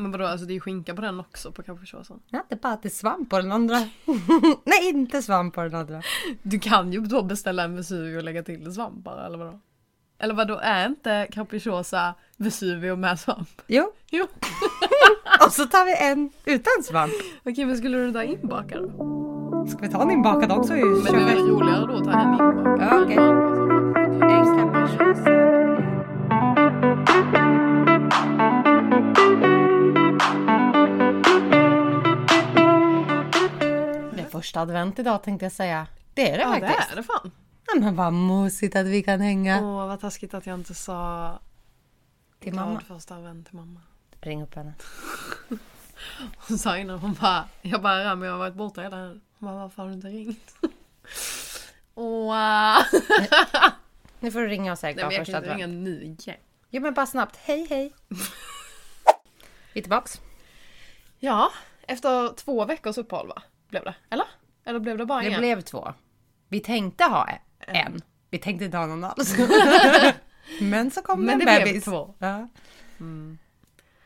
Men vadå, alltså det är ju skinka på den också på capricciosan. Ja, det är bara att det är svamp på den andra. Nej, inte svamp på den andra. Du kan ju då beställa en Vesuvio och lägga till svampar eller vadå? Eller vadå, är inte capricciosa Vesuvio med svamp? Jo, Jo. och så tar vi en utan svamp. Okej, men skulle du ha inbakad då? Ska vi ta en inbakad också? Men det är väl roligare då att ta en inbakad? Ja, okej. En första advent idag tänkte jag säga. Det är det Ja, det faktiskt. är det fan. Ja, men vad mysigt att vi kan hänga. Åh, vad taskigt att jag inte sa Till glad mamma. första advent till mamma. Ring upp henne. Hon sa innan, hon bara, jag bara Rami jag har varit borta hela. Hon bara, varför har du inte ringt? Åh. Nu får du ringa och säga Nej glad men jag första kan inte advent. ringa nu igen. Jo men bara snabbt. Hej hej. Vi är tillbaks. Ja, efter två veckors uppehåll va? Blev det? Eller? Eller blev det bara Det en? blev två. Vi tänkte ha en. Vi tänkte inte ha någon alls. Men så kom Men en det blev bebis. två. Ja.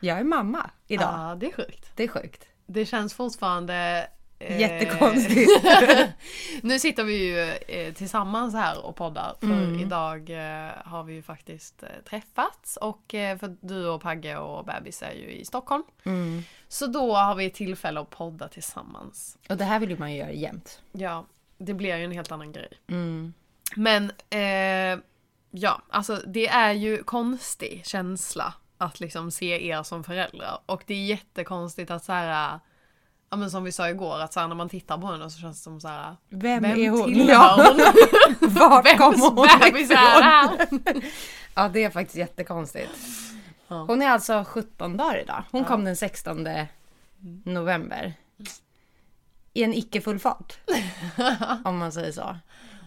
Jag är mamma idag. Ja, det är sjukt. Det är sjukt. Det känns fortfarande... eh, Jättekonstigt. nu sitter vi ju eh, tillsammans här och poddar. För Mm. idag eh, har vi ju faktiskt eh, träffats. Och för du och Pagge och bebis är ju i Stockholm. Mm. Så då har vi tillfälle att podda tillsammans. Och det här vill man ju göra jämt. Ja, det blir ju en helt annan grej. Mm. Men ja, alltså det är ju konstig känsla att liksom se er som föräldrar. Och det är jättekonstigt att så här, ja men som vi sa igår, att så här, när man tittar på henne så känns det som så här. Vem, är hon? Ja, vart kom Vems hon här? Ja, det är faktiskt jättekonstigt. Ja. Hon är alltså 17 dagar idag. Hon kom den 16 november. I en icke full fart. om man säger så.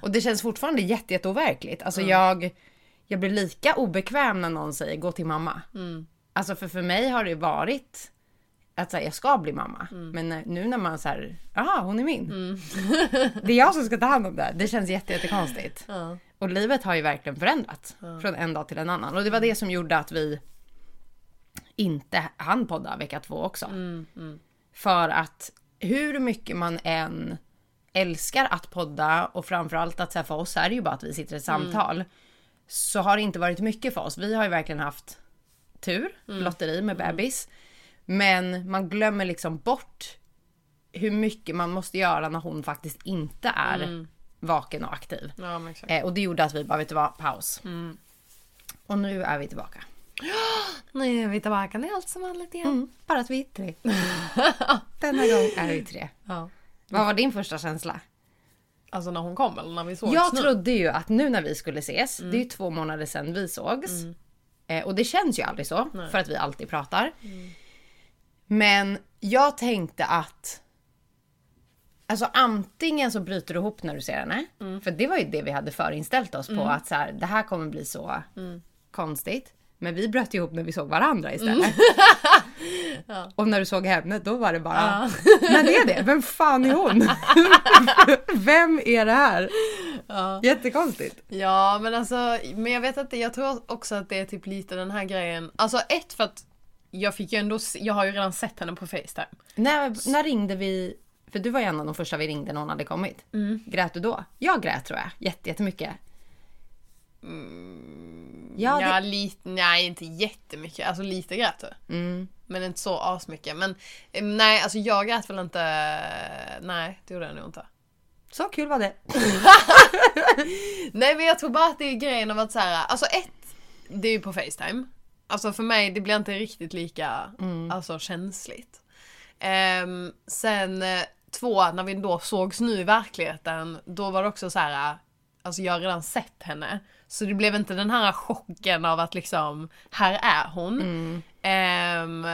Och det känns fortfarande jätte, jätte overkligt. Alltså jag, jag blir lika obekväm när någon säger gå till mamma. Alltså för, för mig har det varit att säga jag ska bli mamma. Men när, nu när man säger jaha hon är min. det är jag som ska ta hand om det. Det känns jätte, jättekonstigt. Ja. Och livet har ju verkligen förändrats från en dag till en annan. Och det var det som gjorde att vi inte hann podda vecka två också. För att hur mycket man än älskar att podda och framförallt att så här, för oss är det ju bara att vi sitter i ett samtal. Så har det inte varit mycket för oss. Vi har ju verkligen haft tur, lotteri med bebis. Men man glömmer liksom bort hur mycket man måste göra när hon faktiskt inte är vaken och aktiv. ja. Eh, och det gjorde att vi bara, vet du vad, paus. Och nu är vi tillbaka. Nu är vi tillbaka, det är allt som vanligt igen. Mm, bara att vi är tre. Denna gång är vi tre. Ja. Vad var din första känsla? Alltså när hon kom eller när vi sågs Jag nu? trodde ju att nu när vi skulle ses, det är ju två månader sedan vi sågs. Eh, och det känns ju aldrig så, för att vi alltid pratar. Men jag tänkte att Alltså antingen så bryter du ihop när du ser henne. För det var ju det vi hade förinställt oss på. Att så här, det här kommer bli så konstigt. Men vi bröt ihop när vi såg varandra istället. Och när du såg henne då var det bara, men är det? Vem fan är hon? Vem är det här? Jättekonstigt. Ja men alltså, men jag vet inte, jag tror också att det är typ lite den här grejen. Alltså ett för att jag fick ju ändå, jag har ju redan sett henne på Facetime. När, när ringde vi? För du var ju en av de första vi ringde när hon hade kommit. Grät du då? Jag grät tror jag, Jätte, jättemycket. Ja, Ja, det, lite, nej inte jättemycket, alltså lite grät du. mm. Men inte så asmycket. Men nej, alltså jag grät väl inte, nej det gjorde jag nog inte. så kul var det. Nej men jag tror bara att det är grejen av att så här, alltså ett, det är ju på Facetime. Alltså för mig, det blir inte riktigt lika alltså, känsligt. Ehm, sen eh, två, när vi då sågs nu i verkligheten, då var det också så här, alltså jag har redan sett henne. Så det blev inte den här chocken av att liksom, här är hon. Ehm,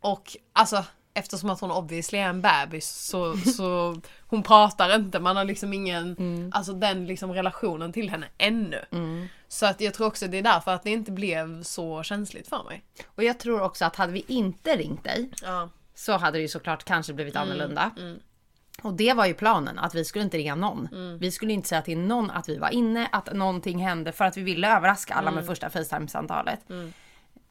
och alltså eftersom att hon obviously är en bebis så, så hon pratar inte, man har liksom ingen, alltså den liksom relationen till henne ännu. Så att jag tror också det är därför att det inte blev så känsligt för mig. Och jag tror också att hade vi inte ringt dig Ja. så hade det ju såklart kanske blivit annorlunda. Och det var ju planen, att vi skulle inte ringa någon. Vi skulle inte säga till någon att vi var inne, att någonting hände för att vi ville överraska alla med första Facetime-samtalet.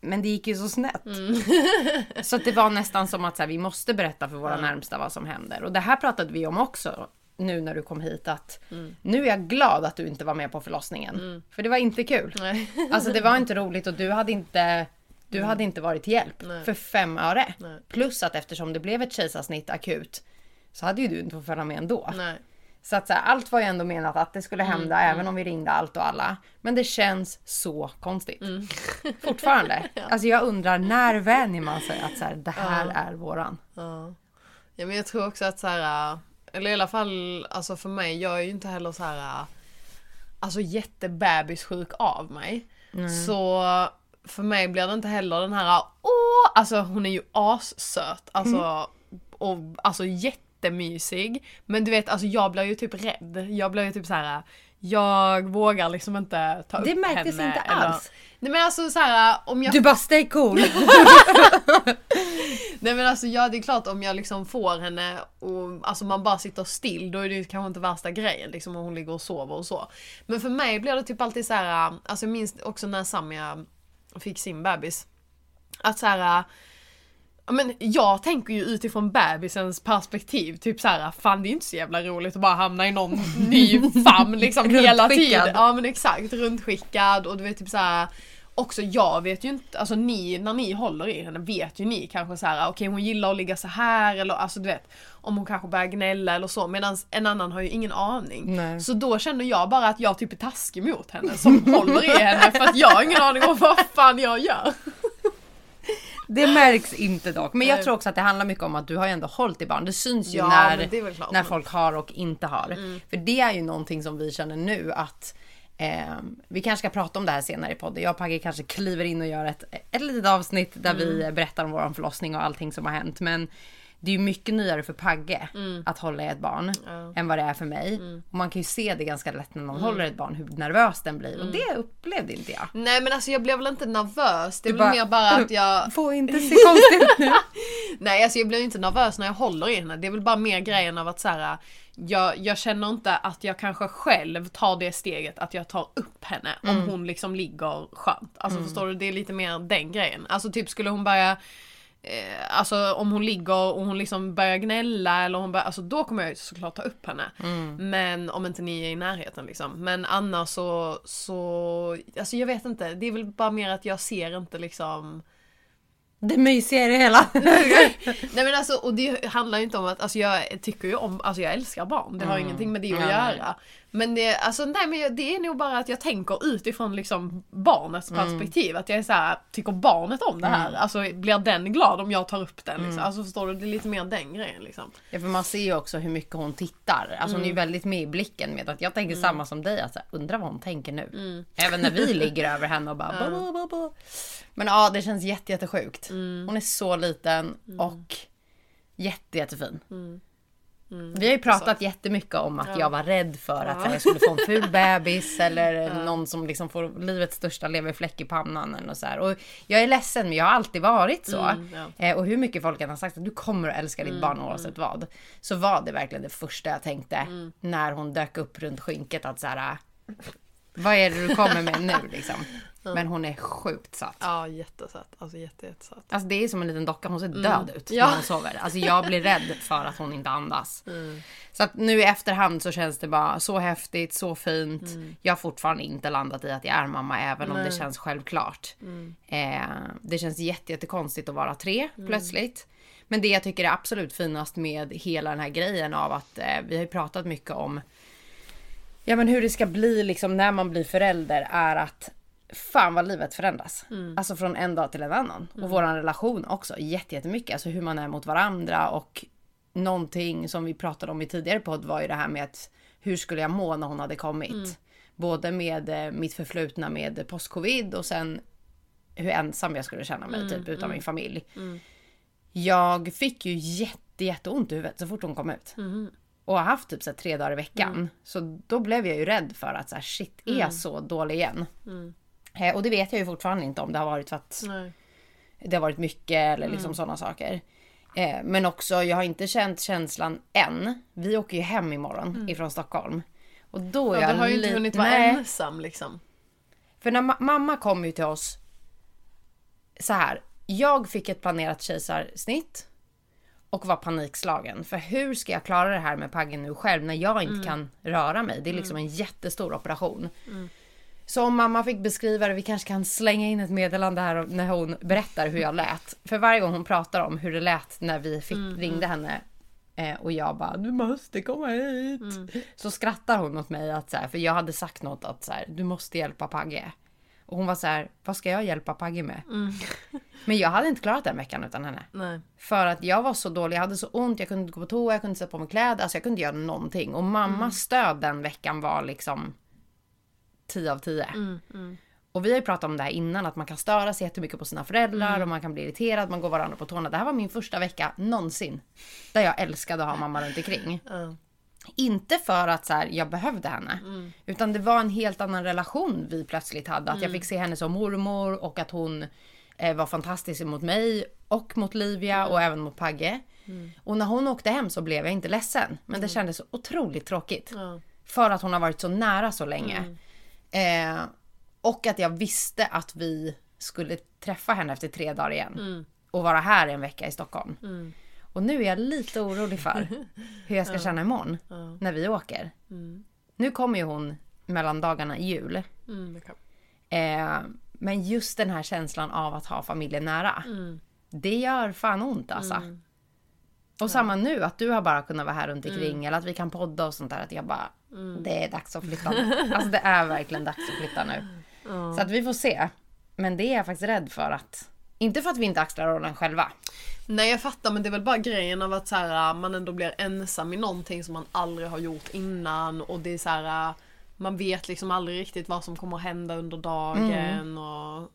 Men det gick ju så snett. Mm. så det var nästan som att så här, vi måste berätta för våra närmsta vad som händer. Och det här pratade vi om också nu när du kom hit att Mm. nu är jag glad att du inte var med på förlossningen. För det var inte kul. Nej. Alltså det var inte roligt och du hade inte du hade inte varit till hjälp Nej. för fem öre. Nej. Plus att eftersom det blev ett kejsarsnitt akut så hade ju du inte fått följa med ändå. Nej. Så att så här, allt var ju ändå menat att det skulle hända även om vi ringde allt och alla. Men det känns så konstigt. Fortfarande. Alltså jag undrar när vänjer man sig att så här, det här är våran. Ja. ja men jag tror också att så här, eller i alla fall alltså för mig, jag är ju inte heller så här alltså jättebebissjuk av mig. Så för mig blir det inte heller den här åh, alltså hon är ju assöt. Alltså, och, alltså jättemysig. Men du vet, alltså jag blir ju typ rädd. Jag blir ju typ så här. Jag vågar liksom inte ta Det upp märktes henne. inte eller- alls. Nej men alltså så här, om jag Du bara stay cool. Nej men alltså ja det är klart om jag liksom får henne och alltså man bara sitter still då är det ju kanske inte värsta grejen liksom om hon ligger och sover och så. Men för mig blir det typ alltid så här, alltså jag minns också när Samia fick sin bebis. Att så här. Men jag tänker ju utifrån bebisens perspektiv, typ så här, fan det är inte så jävla roligt att bara hamna i någon ny famn liksom hela tiden. Ja men exakt, runtskickad och du vet typ så här. Också jag vet ju inte, alltså ni, när ni håller i henne vet ju ni kanske så här, okej hon gillar att ligga så här eller alltså du vet om hon kanske börjar gnälla eller så medan en annan har ju ingen aning. Nej. Så då känner jag bara att jag typ är taskig mot henne som håller i henne för att jag har ingen aning om vad fan jag gör. Det märks inte dock. Men jag tror också att det handlar mycket om att du har ju ändå hållit i barn. Det syns ju Ja, när. Mm. när folk har och inte har. För det är ju någonting som vi känner nu att eh, vi kanske ska prata om det här senare i podden. Jag och Pagge kanske kliver in och gör ett, ett litet avsnitt där Mm. vi berättar om vår förlossning och allting som har hänt. Men det är ju mycket nyare för Pagge att hålla i ett barn Mm. Ja. Mm. än vad det är för mig. Och man kan ju se det ganska lätt när någon håller ett barn hur nervös den blir. Och det upplevde inte jag. Nej men alltså jag blev väl inte nervös, det Du väl bara, mer bara att jag Får inte se konstig ut nu. Nej alltså jag blir inte nervös när jag håller i henne. Det är väl bara mer grejen av att så här. Jag, jag känner inte att jag kanske själv tar det steget att jag tar upp henne om hon liksom ligger skönt. Alltså förstår du? Det är lite mer den grejen. Alltså typ skulle hon börja Eh, alltså om hon ligger och hon liksom börjar gnälla eller hon börjar, alltså då kommer jag såklart ta upp henne. Men om inte ni är i närheten liksom. Men annars så, så, alltså jag vet inte. Det är väl bara mer att jag ser inte liksom Det mysiga i det hela. Nej men alltså, och det handlar ju inte om att, alltså jag tycker ju om, alltså jag älskar barn. Det har ingenting med det att Mm. Göra. Men det, alltså nej men det är nog bara att jag tänker utifrån liksom barnets Mm. perspektiv. Att jag är så här, tycker barnet om det här? Alltså blir den glad om jag tar upp den? Mm. Liksom? Alltså förstår du? Det är lite mer den grejen liksom. Ja, för man ser ju också hur mycket hon tittar. Alltså hon är ju väldigt med i blicken med att jag tänker samma som dig. Alltså, undrar vad hon tänker nu. Även när vi ligger över henne och bara bo, bo, bo, bo. Men ja, det känns jätte, jättesjukt. Hon är så liten och jätte, jättefin. Vi har ju pratat jättemycket om att jag var rädd för att så här, jag skulle få en ful bebis eller någon som liksom får livets största leverfläck i pannan eller så här. Och jag är ledsen men jag har alltid varit så. Mm, ja. Eh, och hur mycket folk än har sagt att du kommer att älska ditt barn oavsett vad. Så var det verkligen det första jag tänkte när hon dök upp runt skynket att så här. Vad är det du kommer med nu liksom? Men hon är sjukt satt. Ja jättesöt. Alltså jätte. Alltså det är som en liten docka, hon ser död ut Ja. när hon sover. Alltså jag blir rädd för att hon inte andas. Så att nu i efterhand så känns det bara så häftigt, så fint. Jag har fortfarande inte landat i att jag är mamma även om det känns självklart. Eh, det känns jätte, jättekonstigt att vara tre plötsligt. Men det jag tycker är absolut finast med hela den här grejen av att eh, vi har ju pratat mycket om Ja men hur det ska bli liksom när man blir förälder är att fan vad livet förändras. Alltså från en dag till en annan. Och våran relation också jätte- jättemycket. Alltså hur man är mot varandra och någonting som vi pratade om i tidigare podd var ju det här med att hur skulle jag må när hon hade kommit? Både med eh, mitt förflutna med postcovid och sen hur ensam jag skulle känna mig typ utan min familj. Jag fick ju jätte, jätteont i huvudet så fort hon kom ut. Och har haft typ så tre dagar i veckan. Så då blev jag ju rädd för att så här, shit, är jag så dålig igen? Eh, och det vet jag ju fortfarande inte om det har varit för att Nej. det har varit mycket eller liksom sådana saker. Eh, men också, jag har inte känt känslan än. Vi åker ju hem imorgon ifrån Stockholm. Och då är Ja, jag du har ju inte hunnit vara Nej. ensam liksom. För när ma- mamma kom ju till oss så här. Jag fick ett planerat kejsarsnitt och var panikslagen. För hur ska jag klara det här med Paggen nu själv när jag inte kan röra mig? Det är liksom en jättestor operation. Så om mamma fick beskriva det, vi kanske kan slänga in ett meddelande här när hon berättar hur jag lät. För varje gång hon pratar om hur det lät när vi fick, ringde henne eh, och jag bara du måste komma hit. Så skrattar hon åt mig att så här, för jag hade sagt något att så här, du måste hjälpa Pagge. Och hon var så här, vad ska jag hjälpa Pagge med? Men jag hade inte klarat den veckan utan henne. Nej. För att jag var så dålig, jag hade så ont, jag kunde inte gå på toa, jag kunde inte sätta på mig kläder, alltså jag kunde inte göra någonting. Och mammas stöd den veckan var liksom 10 av 10. Och vi har ju pratat om det här innan, att man kan störa sig jättemycket på sina föräldrar och man kan bli irriterad, man går varandra på tårna. Det här var min första vecka någonsin. Där jag älskade att ha mamma runt omkring. Ja. Inte för att så här, jag behövde henne. Utan det var en helt annan relation vi plötsligt hade. Att jag fick se henne som mormor och att hon eh, var fantastisk mot mig och mot Livia och även mot Pagge. Och när hon åkte hem så blev jag inte ledsen. Men det kändes så otroligt tråkigt. För att hon har varit så nära så länge. Eh, och att jag visste att vi skulle träffa henne efter tre dagar igen. Och vara här en vecka i Stockholm. Och nu är jag lite orolig för hur jag ska känna imorgon. När vi åker. Nu kommer ju hon mellan dagarna i jul. Mm. Eh, men just den här känslan av att ha familjen nära. Det gör fan ont alltså. Och samma nu, att du har bara kunnat vara här runt omkring eller att vi kan podda och sånt där. Att jag bara, det är dags att flytta nu. Alltså det är verkligen dags att flytta nu. Så att vi får se. Men det är jag faktiskt rädd för att, inte för att vi inte axlar rollen själva. Nej jag fattar men det är väl bara grejen av att så här, man ändå blir ensam i någonting som man aldrig har gjort innan och det är så här, man vet liksom aldrig riktigt vad som kommer att hända under dagen och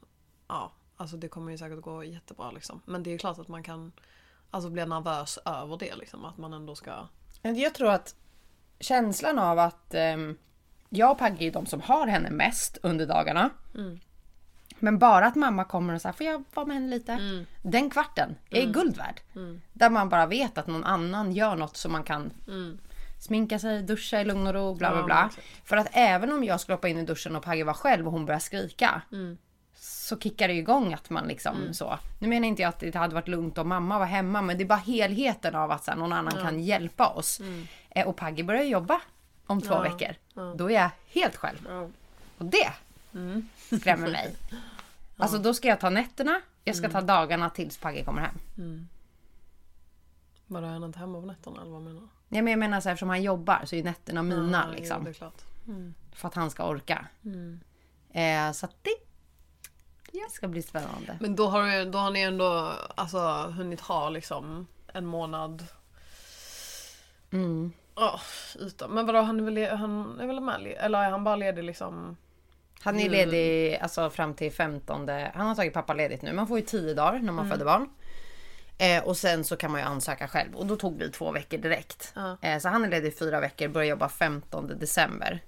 ja, alltså det kommer ju säkert gå jättebra liksom. Men det är klart att man kan alltså bli nervös över det liksom, att man ändå ska Jag tror att känslan av att ehm, jag och Pagge är de som har henne mest under dagarna. Men bara att mamma kommer och säger får jag vara med henne lite? Den kvarten är guld värd. Där man bara vet att någon annan gör något som man kan sminka sig, duscha i lugn och ro, bla bla Ja, bla. exakt. För att även om jag skulle hoppa in i duschen och Pagge var själv och hon börjar skrika. Så kickar det igång att man liksom så. Nu menar inte jag att det hade varit lugnt om mamma var hemma men det är bara helheten av att så här, någon annan kan hjälpa oss. Eh, och Pagge börjar jobba om två Ja, veckor. Då är jag helt själv. Ja. Och det skrämmer mig. Alltså då ska jag ta nätterna, jag ska ta dagarna tills Pagge kommer hem. Vadå, är han inte hemma på nätterna eller vad menar du? Ja, men jag menar så här, eftersom han jobbar så är nätterna mina Ja, liksom. Jo, det är klart. För att han ska orka. Eh, så att det, det ska bli spännande. Men då har, då har ni ändå alltså, hunnit ha liksom en månad Mm. Ja, utan. Men vadå, han är väl, han är väl med? le- Eller är han bara ledig liksom? Han är ledig alltså, fram till 15. Han har tagit pappaledigt nu. Man får ju 10 dagar när man föder barn. Eh, och sen så kan man ju ansöka själv. Och då tog vi två veckor direkt. Ja. Eh, så han är ledig i fyra veckor, börjar jobba 15 december.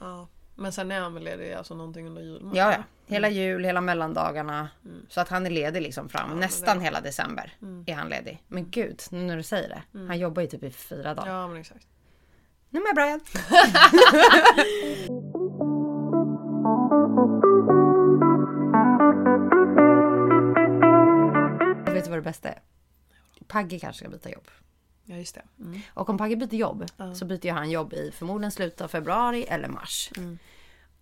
Ja. Men sen är han väl ledig alltså någonting under jul? Ja, ja. Hela jul, hela mellandagarna. Så att han är ledig liksom fram. Nästan hela december är han ledig. Men gud, nu när du säger det. Han jobbar ju typ i fyra dagar. Ja, men exakt. Nu med Brian. Vet du vad det bästa är? Pagge kanske ska byta jobb. Ja, just det. Mm. Och om Pagge byter jobb så byter han jobb i förmodligen slutet av februari eller mars.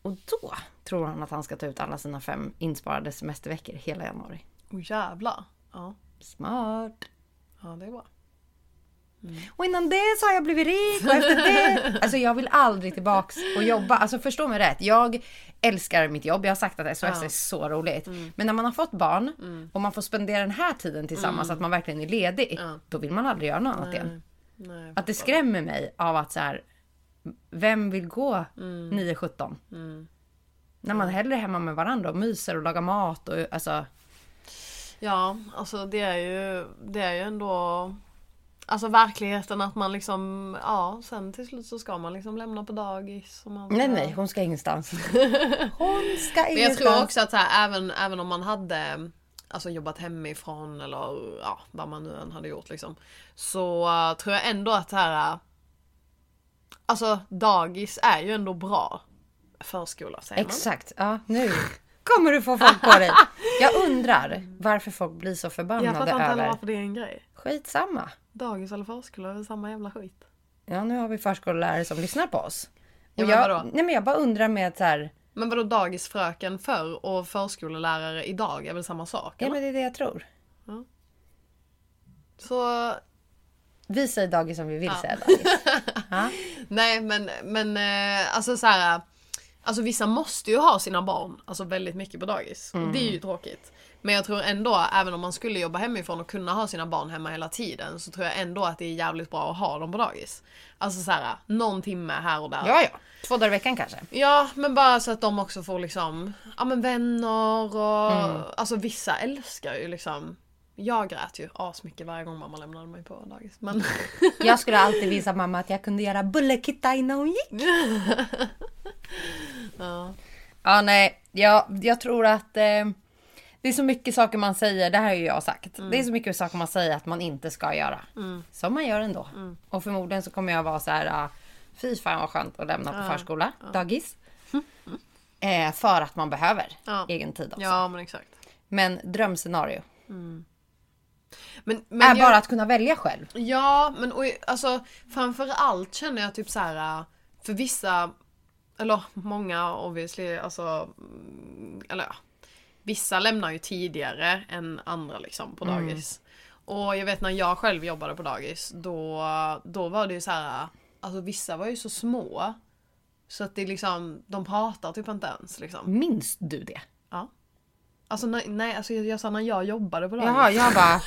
Och då tror han att han ska ta ut alla sina fem insparade semesterveckor hela januari. Oh jävlar. Ja. Smart! ja, det är bra. Och innan det så har jag blivit rik och efter det... Alltså jag vill aldrig tillbaks och jobba. Alltså förstå mig rätt. Jag älskar mitt jobb. Jag har sagt att SOS Ja. är så roligt. Men när man har fått barn och man får spendera den här tiden tillsammans, att man verkligen är ledig. Ja. Då vill man aldrig göra något annat igen. Nej. Att det skrämmer mig av att så här, vem vill gå 9-17? När man hellre är hemma med varandra och myser och lagar mat och alltså... Ja, alltså det är ju, det är ju ändå Alltså verkligheten att man liksom, ja sen till slut så ska man liksom lämna på dagis. Och man. Nej nej, hon ska ingenstans. Hon ska Men jag ingenstans. tror också att så här, även, även om man hade alltså, jobbat hemifrån eller ja, vad man nu än hade gjort liksom. Så uh, tror jag ändå att här. Alltså dagis är ju ändå bra förskola säger man. Exakt, ja nu. kommer du få folk på dig. Jag undrar varför folk blir så Jag förbannade fattar inte heller över... varför det är en grej. Skitsamma. Dagis eller förskola är väl samma jävla skit. Ja, nu har vi förskollärare som lyssnar på oss. Ja, Och men jag, vadå? nej, men jag bara undrar med så här... Men vadå dagisfröken förr och förskolelärare idag är väl samma sak? Ja, eller? men det är det jag tror. Så Vi säger dagis som vi vill Ja. säga dagis. Ja. nej men, men eh, alltså så här. Alltså vissa måste ju ha sina barn alltså väldigt mycket på dagis. Och Det är ju tråkigt. Men jag tror ändå, även om man skulle jobba hemifrån och kunna ha sina barn hemma hela tiden så tror jag ändå att det är jävligt bra att ha dem på dagis. Alltså så här, någon timme här och där. ja, ja. Två dagar i veckan kanske. Ja, men bara så att de också får liksom, ja men vänner och alltså vissa älskar ju liksom jag grät ju asmycket varje gång mamma lämnade mig på dagis. Men Jag skulle alltid visa mamma att jag kunde göra bullekitta innan hon gick. ja. Ja, nej. Jag, jag tror att eh, det är så mycket saker man säger. Det här har ju jag sagt. Det är så mycket saker man säger att man inte ska göra. Som man gör ändå. Och förmodligen så kommer jag vara så här. ah, Fy fan vad skönt att lämna på förskola, dagis. Eh, för att man behöver Ja. egen tid också. ja men exakt. Men drömscenario Men, men är jag- bara att kunna välja själv. Ja, men och, alltså framför allt känner jag typ så här för vissa, eller många obviously, alltså, mm, eller ja, vissa lämnar ju tidigare än andra liksom på dagis. Och jag vet när jag själv jobbade på dagis, då, då var det ju så här, alltså vissa var ju så små. Så att det liksom, de pratar typ inte ens liksom. Minns du det? Alltså nej, nej alltså jag, jag sa när jag jobbade på dagis. Jaha, jag bara...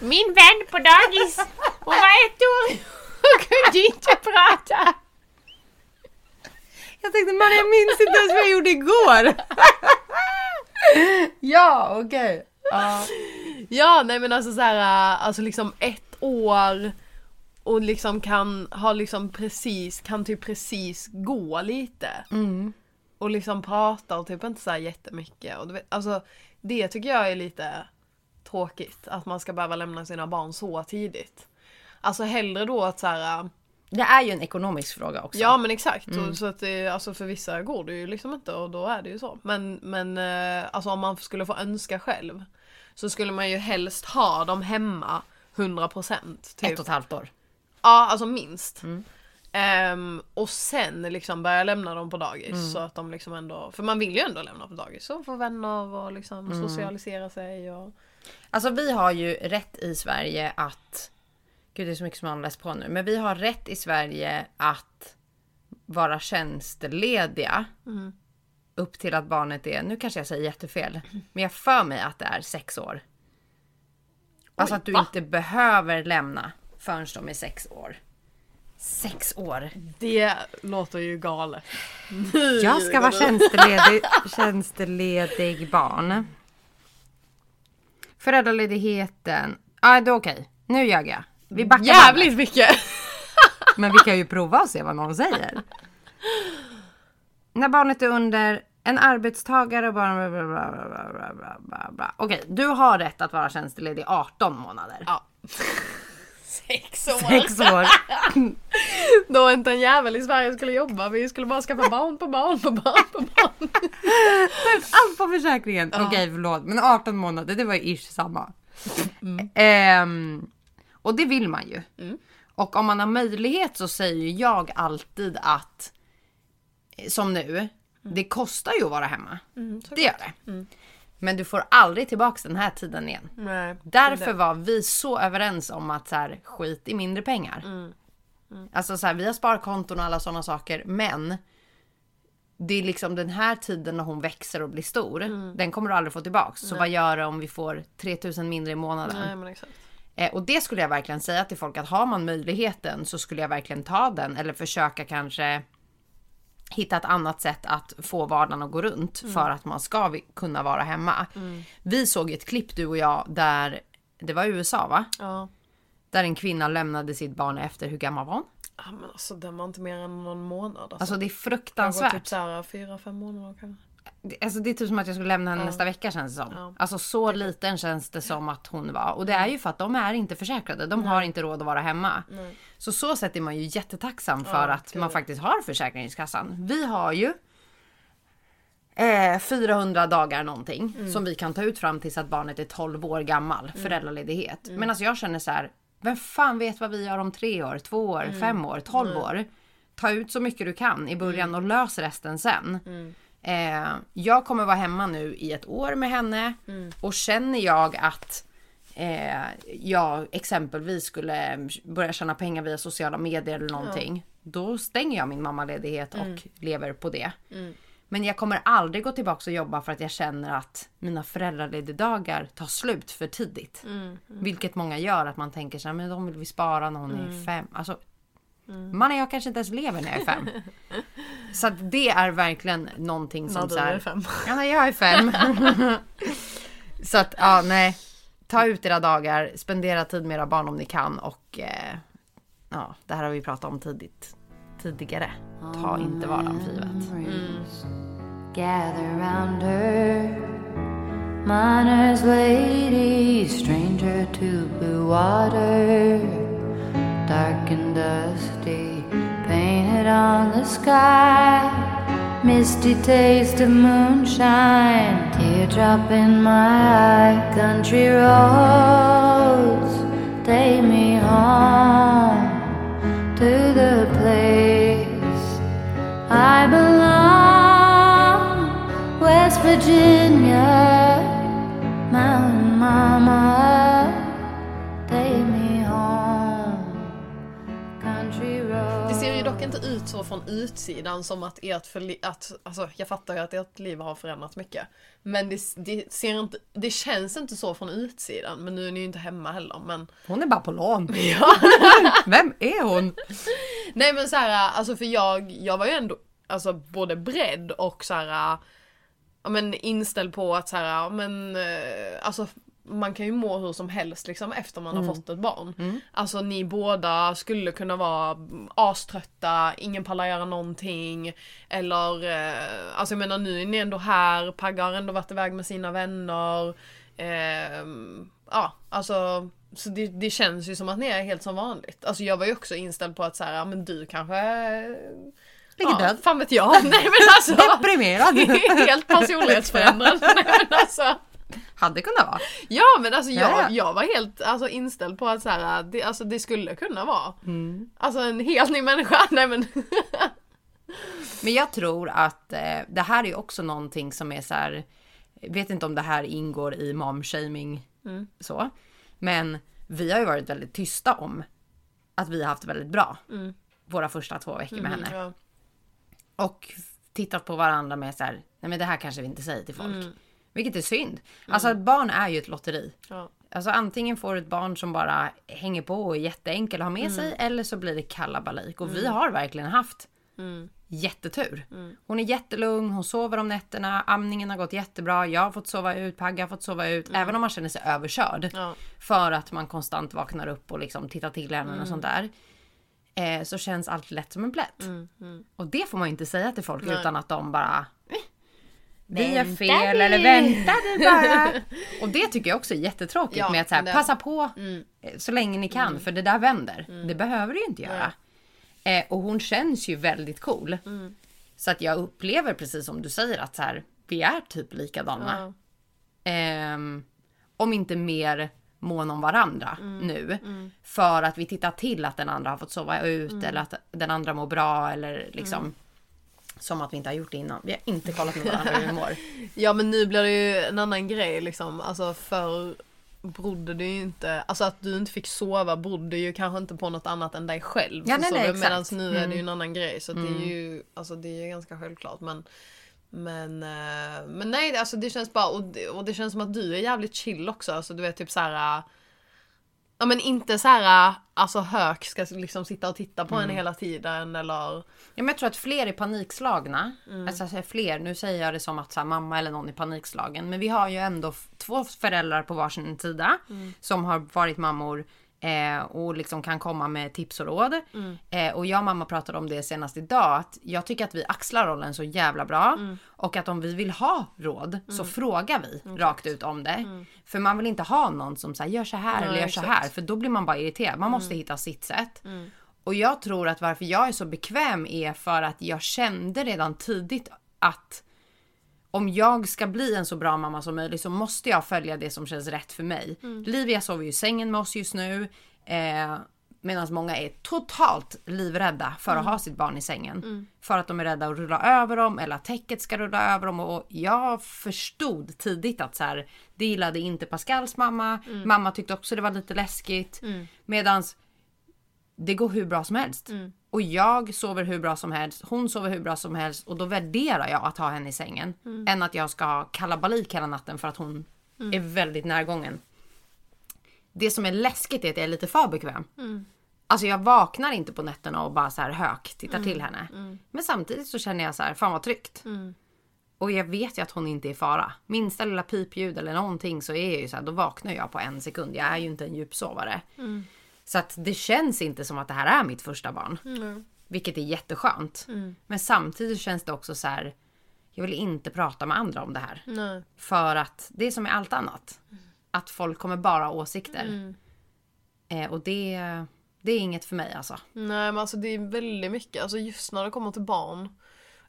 Min vän på dagis, hon var ett år och kunde inte prata. Jag tänkte man jag minns inte ens vad jag gjorde igår. ja, okej. Ja. Ja, nej men alltså så här, alltså liksom ett år och liksom kan ha liksom precis, kan typ precis gå lite. Mm. Och liksom prata och typ inte så här jättemycket. Och du vet, alltså det tycker jag är lite tråkigt. Att man ska behöva lämna sina barn så tidigt. Alltså hellre då att så här. Det är ju en ekonomisk fråga också. Ja men exakt. Mm. Och så att det, alltså för vissa går det ju liksom inte och då är det ju så. Men, men eh, alltså om man skulle få önska själv. Så skulle man ju helst ha dem hemma 100% typ. Ett och ett halvt år. Ja alltså minst. Mm. Ehm, och sen liksom börja lämna dem på dagis Mm. så att de liksom ändå, för man vill ju ändå lämna på dagis och få vänner och liksom Mm. socialisera sig och Alltså vi har ju rätt i Sverige att... Gud det är så mycket som man läst på nu. Men vi har rätt i Sverige att vara tjänstlediga. Upp till att barnet är, nu kanske jag säger jättefel. Men jag för mig att det är sex år. Alltså Oj, att du va? inte behöver lämna förrän de är sex år. Sex år. det låter ju galet. Jag ska vara tjänsteledig, tjänsteledig barn. Föräldraledigheten. Ja, det är okej. Nu ljög jag. Vi backar bandet. Jävligt mycket! Men vi kan ju prova och se vad någon säger. När barnet är under en arbetstagare och bara... Bla, bla, bla, bla, bla, bla, bla, bla. Okej, du har rätt att vara tjänsteledig i 18 månader. Ja. Sex år! Sex år. Då inte en jävel i Sverige skulle jobba, vi skulle bara skaffa barn på barn på barn på barn. Allt på försäkringen. Okej, förlåt. Men 18 månader, det var ju ish samma. Ehm, och det vill man ju. Och om man har möjlighet så säger jag alltid att, eh, som nu, det kostar ju att vara hemma. det gör det. Men du får aldrig tillbaks den här tiden igen. Nej. Därför var vi så överens om att så här, skit i mindre pengar. Alltså så här, vi har sparkonton och alla sådana saker, men det är liksom den här tiden när hon växer och blir stor, den kommer du aldrig få tillbaks. Så vad gör det om vi får 3000 mindre i månaden? Nej men exakt. Eh, och det skulle jag verkligen säga till folk att har man möjligheten så skulle jag verkligen ta den eller försöka kanske hitta ett annat sätt att få vardagen att gå runt för att man ska kunna vara hemma. Vi såg ett klipp du och jag där, det var i USA va? Ja. Där en kvinna lämnade sitt barn efter, hur gammal var hon? ja men alltså den var inte mer än någon månad alltså. Alltså det är Kanske fruktansvärt. typ såhär fyra, fem månader kanske. Det- Alltså det är typ som att jag skulle lämna henne nästa vecka känns det som. Ja. Alltså så liten känns det som att hon var. Och det är ju för att de är inte försäkrade. De har inte råd att vara hemma. Nej. Så så sätt är man ju jättetacksam för Ja, att man faktiskt har Försäkringskassan. Vi har ju eh, 400 dagar någonting som vi kan ta ut fram tills att barnet är 12 år gammal. Föräldraledighet. Men alltså jag känner så här. Vem fan vet vad vi gör om tre år, två år, fem år, 12 år. Ta ut så mycket du kan i början och lös resten sen. Eh, jag kommer vara hemma nu i ett år med henne och känner jag att eh, jag exempelvis skulle börja tjäna pengar via sociala medier eller någonting. Då stänger jag min mammaledighet och lever på det. Men jag kommer aldrig gå tillbaka och jobba för att jag känner att mina föräldraledigdagar tar slut för tidigt. Vilket många gör, att man tänker så här, men de vill vi spara när hon är fem. Alltså, Man och jag kanske inte ens lever när jag är fem. så att det är verkligen någonting som du så här, är fem. Ja, när jag är fem. så att, ja, nej. Ta ut era dagar, spendera tid med era barn om ni kan och eh, ja, det här har vi pratat om tidigt, tidigare. Ta inte vardagen för givet. gather round her. Miner's lady, stranger to blue water, dark and dusty, painted on the sky. Misty taste of moonshine, teardrop in my eye. Country roads take me home to the place I belong, West Virginia, Mountain Mama, dock inte ut så från utsidan som att ert förli- att, alltså jag fattar ju att ert liv har förändrats mycket. Men det, det ser inte, det känns inte så från utsidan. Men nu är ni ju inte hemma heller. Men Hon är bara på lån. Vem är hon? Nej men så här, alltså för jag, jag var ju ändå alltså både beredd och så här, ja men inställd på att så här, ja men eh, alltså man kan ju må hur som helst liksom efter man har fått ett barn. Alltså ni båda skulle kunna vara aströtta, ingen pallar göra någonting. Eller, eh, alltså jag menar nu är ni ändå här, Pagga har ändå varit iväg med sina vänner. Ehm, ja, alltså så det, det känns ju som att ni är helt som vanligt. Alltså jag var ju också inställd på att så här, men du kanske Ligger ja, död. Fan vet jag. Nej men alltså. Deprimerad. helt personlighetsförändrad. Nej men alltså. Hade kunnat vara. Ja men alltså jag, Ja, ja. jag var helt alltså, inställd på att så här, det, alltså, det skulle kunna vara. Mm. Alltså en helt ny människa. Nej men. Men jag tror att eh, det här är också någonting som är så här. Vet inte om det här ingår i momshaming så. Men vi har ju varit väldigt tysta om att vi har haft väldigt bra. Våra första två veckor med henne. Ja. Och tittat på varandra med så här. Nej men det här kanske vi inte säger till folk. Vilket är synd. Alltså ett barn är ju ett lotteri. Ja. Alltså antingen får du ett barn som bara hänger på och är jätteenkel att ha med sig eller så blir det kalabalik. Och vi har verkligen haft jättetur. Hon är jättelugn, hon sover om nätterna, amningen har gått jättebra, jag har fått sova ut, Pagga har fått sova ut. Även om man känner sig överkörd. Ja. För att man konstant vaknar upp och liksom tittar till henne Mm. och sånt där. Eh, så känns allt lätt som en plätt. Och det får man ju inte säga till folk Mm, Nej. utan att de bara "Eh, vi Vänta fel du." eller vänta du bara. Och det tycker jag också är jättetråkigt Ja, med att så här, det- Mm. passa på eh, så länge ni kan för det där vänder. Det behöver ju inte göra. Eh, och hon känns ju väldigt cool. Mm. Så att jag upplever precis som du säger att så här, vi är typ likadana. Ja. Ehm, om inte mer mån om varandra Mm. nu. För att vi tittar till att den andra har fått sova ut Mm. eller att den andra mår bra eller liksom. Som att vi inte har gjort det innan. Vi har inte kollat med varandra hur vi mår. Ja men nu blir det ju en annan grej liksom. Alltså för berodde det ju inte, alltså att du inte fick sova berodde ju kanske inte på något annat än dig själv. Ja, nej, nej. Medans nu är det ju Mm. en annan grej så det är ju, alltså det är ju ganska självklart men men, eh, men nej alltså det känns bara, och det, och det känns som att du är jävligt chill också. Alltså du vet typ så här. Ja men inte så här, alltså hök ska liksom sitta och titta på Mm. en hela tiden eller Ja, men jag tror att fler är panikslagna. Mm. Alltså jag säger fler, nu säger jag det som att här, mamma eller någon är panikslagen. Men vi har ju ändå två föräldrar på varsin sida Mm. som har varit mammor eh, och liksom kan komma med tips och råd. Mm. Eh, och jag och mamma pratade om det senast idag att jag tycker att vi axlar rollen så jävla bra. Mm. Och att om vi vill ha råd så frågar vi rakt ut om det. Mm. För man vill inte ha någon som säger gör så här eller gör så exakt. här. För då blir man bara irriterad. Man måste hitta sitt sätt. Och jag tror att varför jag är så bekväm är för att jag kände redan tidigt att om jag ska bli en så bra mamma som möjligt så måste jag följa det som känns rätt för mig. Livia sover ju i sängen med oss just nu. Eh, Medan många är totalt livrädda för att ha sitt barn i sängen. För att de är rädda att rulla över dem eller att täcket ska rulla över dem. Och jag förstod tidigt att så här, det gillade inte Pascals mamma. Mamma tyckte också det var lite läskigt. Medans det går hur bra som helst. Och jag sover hur bra som helst, hon sover hur bra som helst och då värderar jag att ha henne i sängen. Än att jag ska ha kalabalik hela natten för att hon är väldigt närgången. Det som är läskigt är att jag är lite för bekväm. Alltså jag vaknar inte på nätterna och bara så här hök tittar till henne. Men samtidigt så känner jag så här, fan vad tryggt. Och jag vet ju att hon inte är i fara. Minsta lilla pipljud eller någonting så är jag ju så här, då vaknar jag på en sekund. Jag är ju inte en djupsovare. Så att det känns inte som att det här är mitt första barn. Vilket är jätteskönt. Men samtidigt känns det också så här. Jag vill inte prata med andra om det här. Nej. För att det är som med allt annat. Att folk kommer bara ha åsikter. Eh, och det, det är inget för mig alltså. Nej men alltså det är väldigt mycket, alltså just när det kommer till barn.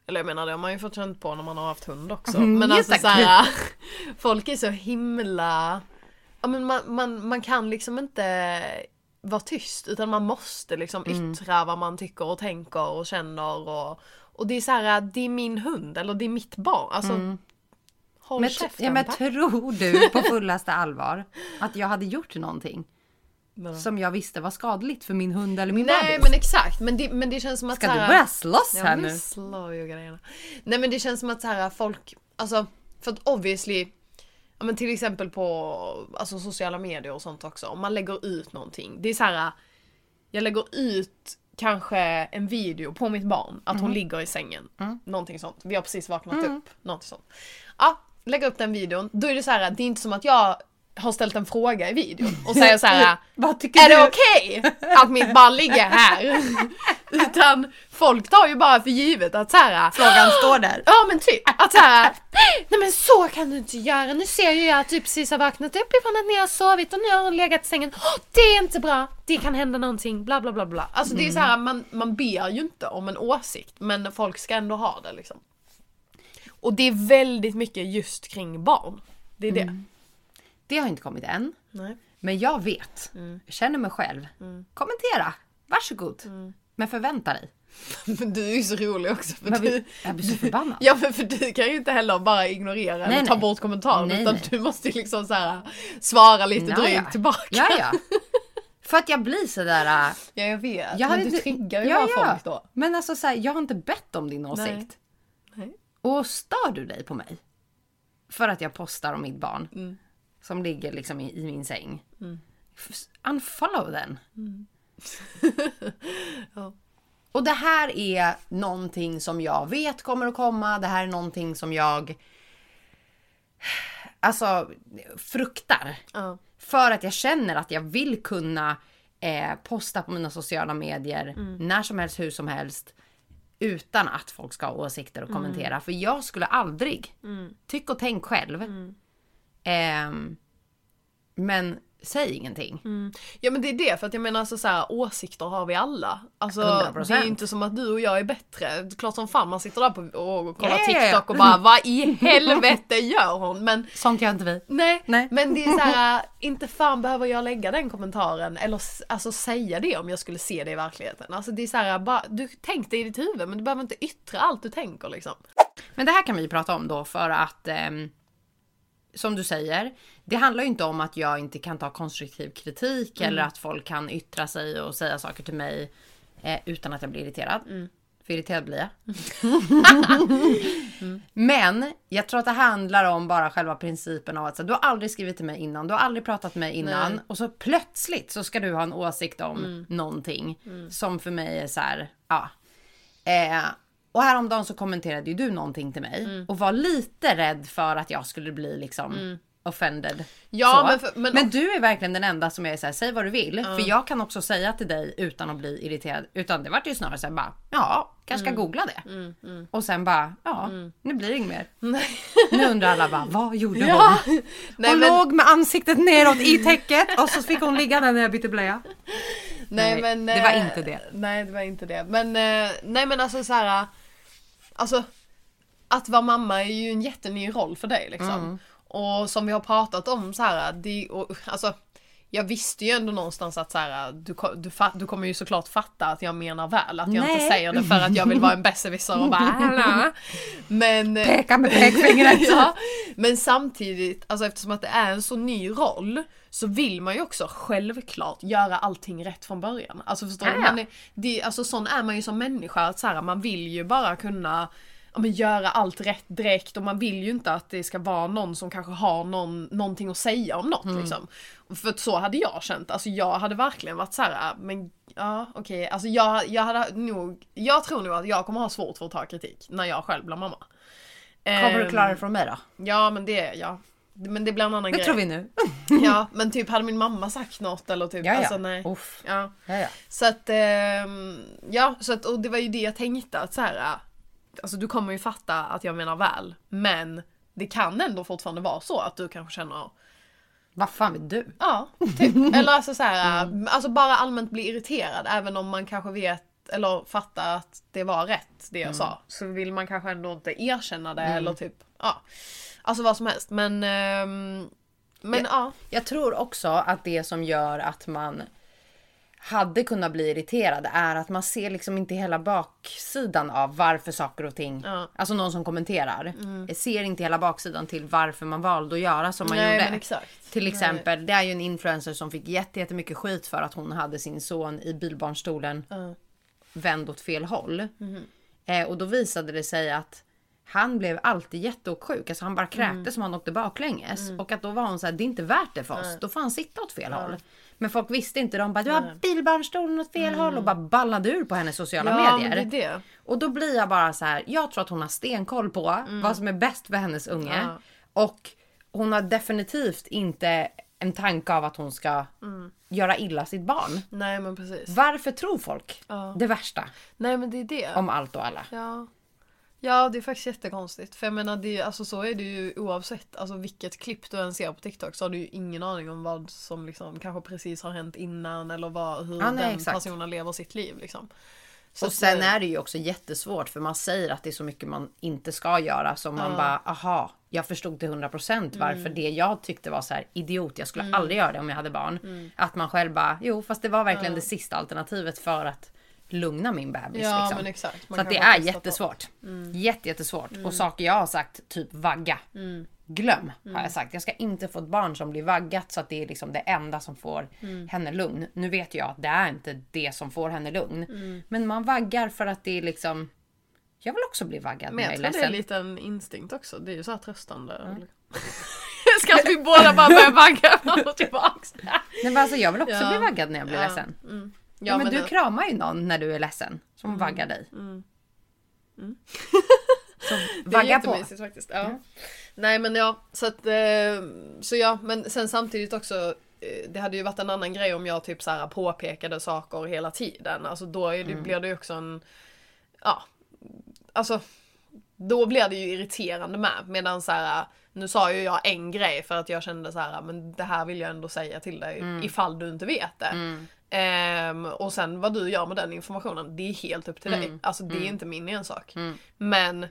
Eller jag menar det har man ju fått känt på när man har haft hund också. Mm, men alltså såhär, folk är så himla... Ja men man, man, man kan liksom inte vara tyst utan man måste liksom Mm. yttra vad man tycker och tänker och känner och... Och det är så här, det är min hund eller det är mitt barn. Alltså, håll Mm. Men, käften ja, men tack. tror du på fullaste allvar att jag hade gjort någonting som jag visste var skadligt för min hund eller min Nej bebis? men exakt, men det, men det känns som att Ska så du börja slåss här nu nu? slår ju grejerna. Nej men det känns som att så här folk, alltså för att obviously Ja men till exempel på alltså, sociala medier och sånt också. Om man lägger ut någonting. Det är så här. Jag lägger ut kanske en video på mitt barn. Att Mhm. hon ligger i sängen. Mm. Någonting sånt. Vi har precis vaknat upp. Någonting sånt. Ja, lägger upp den videon. Då är det så här. Det är inte som att jag har ställt en fråga i videon och säger så här. Är du? det okej att mitt barn ligger här? Utan folk tar ju bara för givet att så här. Frågan står där. Ja men typ att så här. Nej men så kan du inte göra. Nu ser ju jag att du precis har vaknat upp ifrån att ni har sovit och nu har hon legat i sängen. Åh, det är inte bra. Det kan hända någonting. Bla bla bla bla. Alltså det är så här man, man ber ju inte om en åsikt men folk ska ändå ha det liksom. Och det är väldigt mycket just kring barn. Det är det. Det har inte kommit än. Nej. Men jag vet. Mm. Jag känner mig själv. Kommentera. Varsågod. Mm. Men förvänta dig. Men du är ju så rolig också för Men du, Jag blir så förbannad. Ja men för du kan ju inte heller bara ignorera eller Nej, ta nej. bort kommentaren Nej, utan nej. du måste ju liksom så här svara lite Ja, drygt ja. tillbaka. Ja, ja. För att jag blir sådär... äh, Ja jag vet, Jag men du inte- triggar ju ja, bara ja. folk då. Men alltså så här, jag har inte bett om din åsikt. Nej. Och stör du dig på mig? För att jag postar om mitt barn. Mm. Som ligger liksom i, i min säng. F- Unfollow den. Ja. Och det här är någonting som jag vet kommer att komma. Det här är någonting som jag alltså fruktar. Ja. För att jag känner att jag vill kunna eh, posta på mina sociala medier Mm. när som helst, hur som helst. Utan att folk ska ha åsikter Mm. och kommentera. För jag skulle aldrig, tyck och tänk själv. Mm. Ehm, men säg ingenting. ja men det är det för att jag menar alltså så här, åsikter har vi alla. Alltså 100%. det är ju inte som att du och jag är bättre. Klart som fan man sitter där på, och kollar ja. TikTok och bara vad i helvete gör hon? Men Sånt gör inte vi. Nej, Nej. men det är så här, inte fan behöver jag lägga den kommentaren eller alltså säga det om jag skulle se det i verkligheten. Alltså det är så här, bara, du tänkte i ditt huvud men du behöver inte yttra allt du tänker liksom. Men det här kan vi prata om då för att ehm, som du säger, det handlar ju inte om att jag inte kan ta konstruktiv kritik eller att folk kan yttra sig och säga saker till mig eh, utan att jag blir irriterad. För irriterad blir jag. Men jag tror att det handlar om bara själva principen av att så, du har aldrig skrivit till mig innan, du har aldrig pratat med mig innan Nej. och så plötsligt så ska du ha en åsikt om någonting som för mig är så här, ja. Eh, och häromdagen så kommenterade ju du någonting till mig och var lite rädd för att jag skulle bli liksom offended. Ja, men för- men- men du är verkligen den enda som är såhär, säg vad du vill. För jag kan också säga till dig utan att bli irriterad. Utan det vart ju snarare såhär bara, ja, kanske ska googla det. Och sen bara, ja, nu blir det inget mer. Nu undrar alla bara, vad gjorde Ja. hon? Nej, hon men, låg med ansiktet neråt i täcket och så fick hon ligga där när jag bytte blöja. nej, nej, men, det var eh, inte det. Nej det var inte det. Men, eh, nej men alltså så här. Alltså. att vara mamma är ju en jätteny roll för dig liksom. Mm. Och som vi har pratat om så här, det, och, alltså jag visste ju ändå någonstans att så här, du, ko- du, fa- du kommer ju såklart fatta att jag menar väl, att jag inte Nej. säger det för att jag vill vara en besserwisser och bara. Men... eh, Peka med pekfingret. ja, men samtidigt, alltså eftersom att det är en så ny roll så vill man ju också självklart göra allting rätt från början. Alltså förstår du? Man är, det, alltså sån är man ju som människa, att så här, man vill ju bara kunna men göra allt rätt direkt och man vill ju inte att det ska vara någon som kanske har någon, någonting att säga om något liksom. För så hade jag känt, alltså jag hade verkligen varit så här, men ja okej, alltså jag, jag hade nog, jag tror nog att jag kommer ha svårt för att ta kritik när jag själv blir mamma. Kommer du Ehm, klara det från mig då? Ja men det, ja. Men det blir en annan Det grej. tror vi nu. Ja men typ hade min mamma sagt något eller typ, Ja, ja. alltså nej. Uff. Ja. Ja, ja. Så att, ehm, ja, så att, och det var ju det jag tänkte att så här, äh, alltså du kommer ju fatta att jag menar väl, men det kan ändå fortfarande vara så att du kanske känner, Vad fan vet du? ja, typ. Eller alltså så här, äh, alltså bara allmänt bli irriterad även om man kanske vet eller fattar att det var rätt det jag sa. Så vill man kanske ändå inte erkänna det eller typ, ja. Alltså vad som helst men, ehm, men ja. Jag tror också att det som gör att man hade kunnat bli irriterad är att man ser liksom inte hela baksidan av varför saker och ting, Ja. Mm. alltså någon som kommenterar, ser inte hela baksidan till varför man valde att göra som man Nej gjorde. Till exempel, det är ju en influencer som fick jätte- jättemycket skit för att hon hade sin son i bilbarnstolen Ja. vänd åt fel håll. Mhm. Eh, och då visade det sig att han blev alltid jätteåksjuk. Alltså han bara kräktes Mm. som han åkte baklänges. Och att då var hon så här, det är inte värt det för oss. Då får han sitta åt fel håll. Men folk visste inte. De bara, du har bilbarnstolen åt fel håll. Och bara ballade ur på hennes sociala Mm. Ja medier. det är det. Och då blir jag bara så här, jag tror att hon har stenkoll på vad som är bäst för hennes unge. Mm. Ja. Och hon har definitivt inte en tanke av att hon ska Mm. göra illa sitt barn. Nej men precis. Varför tror folk Ja. det värsta Nej men det är det. om allt och alla? Ja. Ja det är faktiskt jättekonstigt. För jag menar det alltså, så är det ju oavsett alltså, vilket klipp du än ser på TikTok så har du ju ingen aning om vad som liksom kanske precis har hänt innan eller vad, hur Ja, nej, den exakt. personen lever sitt liv liksom. Så Och sen eh, är det ju också jättesvårt för man säger att det är så mycket man inte ska göra som man bara aha, jag förstod till 100% varför Mm. det jag tyckte var så här idiot, jag skulle aldrig göra det om jag hade barn. Att man själv bara, jo fast det var verkligen det sista alternativet för att lugna min bebis. Ja liksom. men exakt. Så att det är jättesvårt. Jätte, jättesvårt. Och saker jag har sagt, typ vagga. Glöm har jag sagt. Jag ska inte få ett barn som blir vaggat så att det är liksom det enda som får henne lugn. Nu vet jag att det är inte det som får henne lugn. Men man vaggar för att det är liksom... Jag vill också bli vaggad Men när jag jag tror det är lite en instinkt också. Det är ju så här tröstande. jag ska att vi båda bara börjar vagga fram och tillbaks. Nej, men alltså, jag vill också Ja. bli vaggad när jag blir Ja. ledsen. Mm. Ja, men, du det- Mm. kramar ju någon när du är ledsen. Som vaggar dig. Så Det är vagga på. jättemysigt faktiskt. Ja. Nej men ja, så att, eh, så ja, men sen samtidigt också eh, det hade ju varit en annan grej om jag typ så här påpekade saker hela tiden. Alltså då är det, blir det ju också en, ja, alltså då blir det ju irriterande med. Medan så här, nu sa ju jag en grej för att jag kände så här, men det här vill jag ändå säga till dig ifall du inte vet det. Ehm, och sen vad du gör med den informationen, det är helt upp till dig. Alltså det är inte min ensak. Men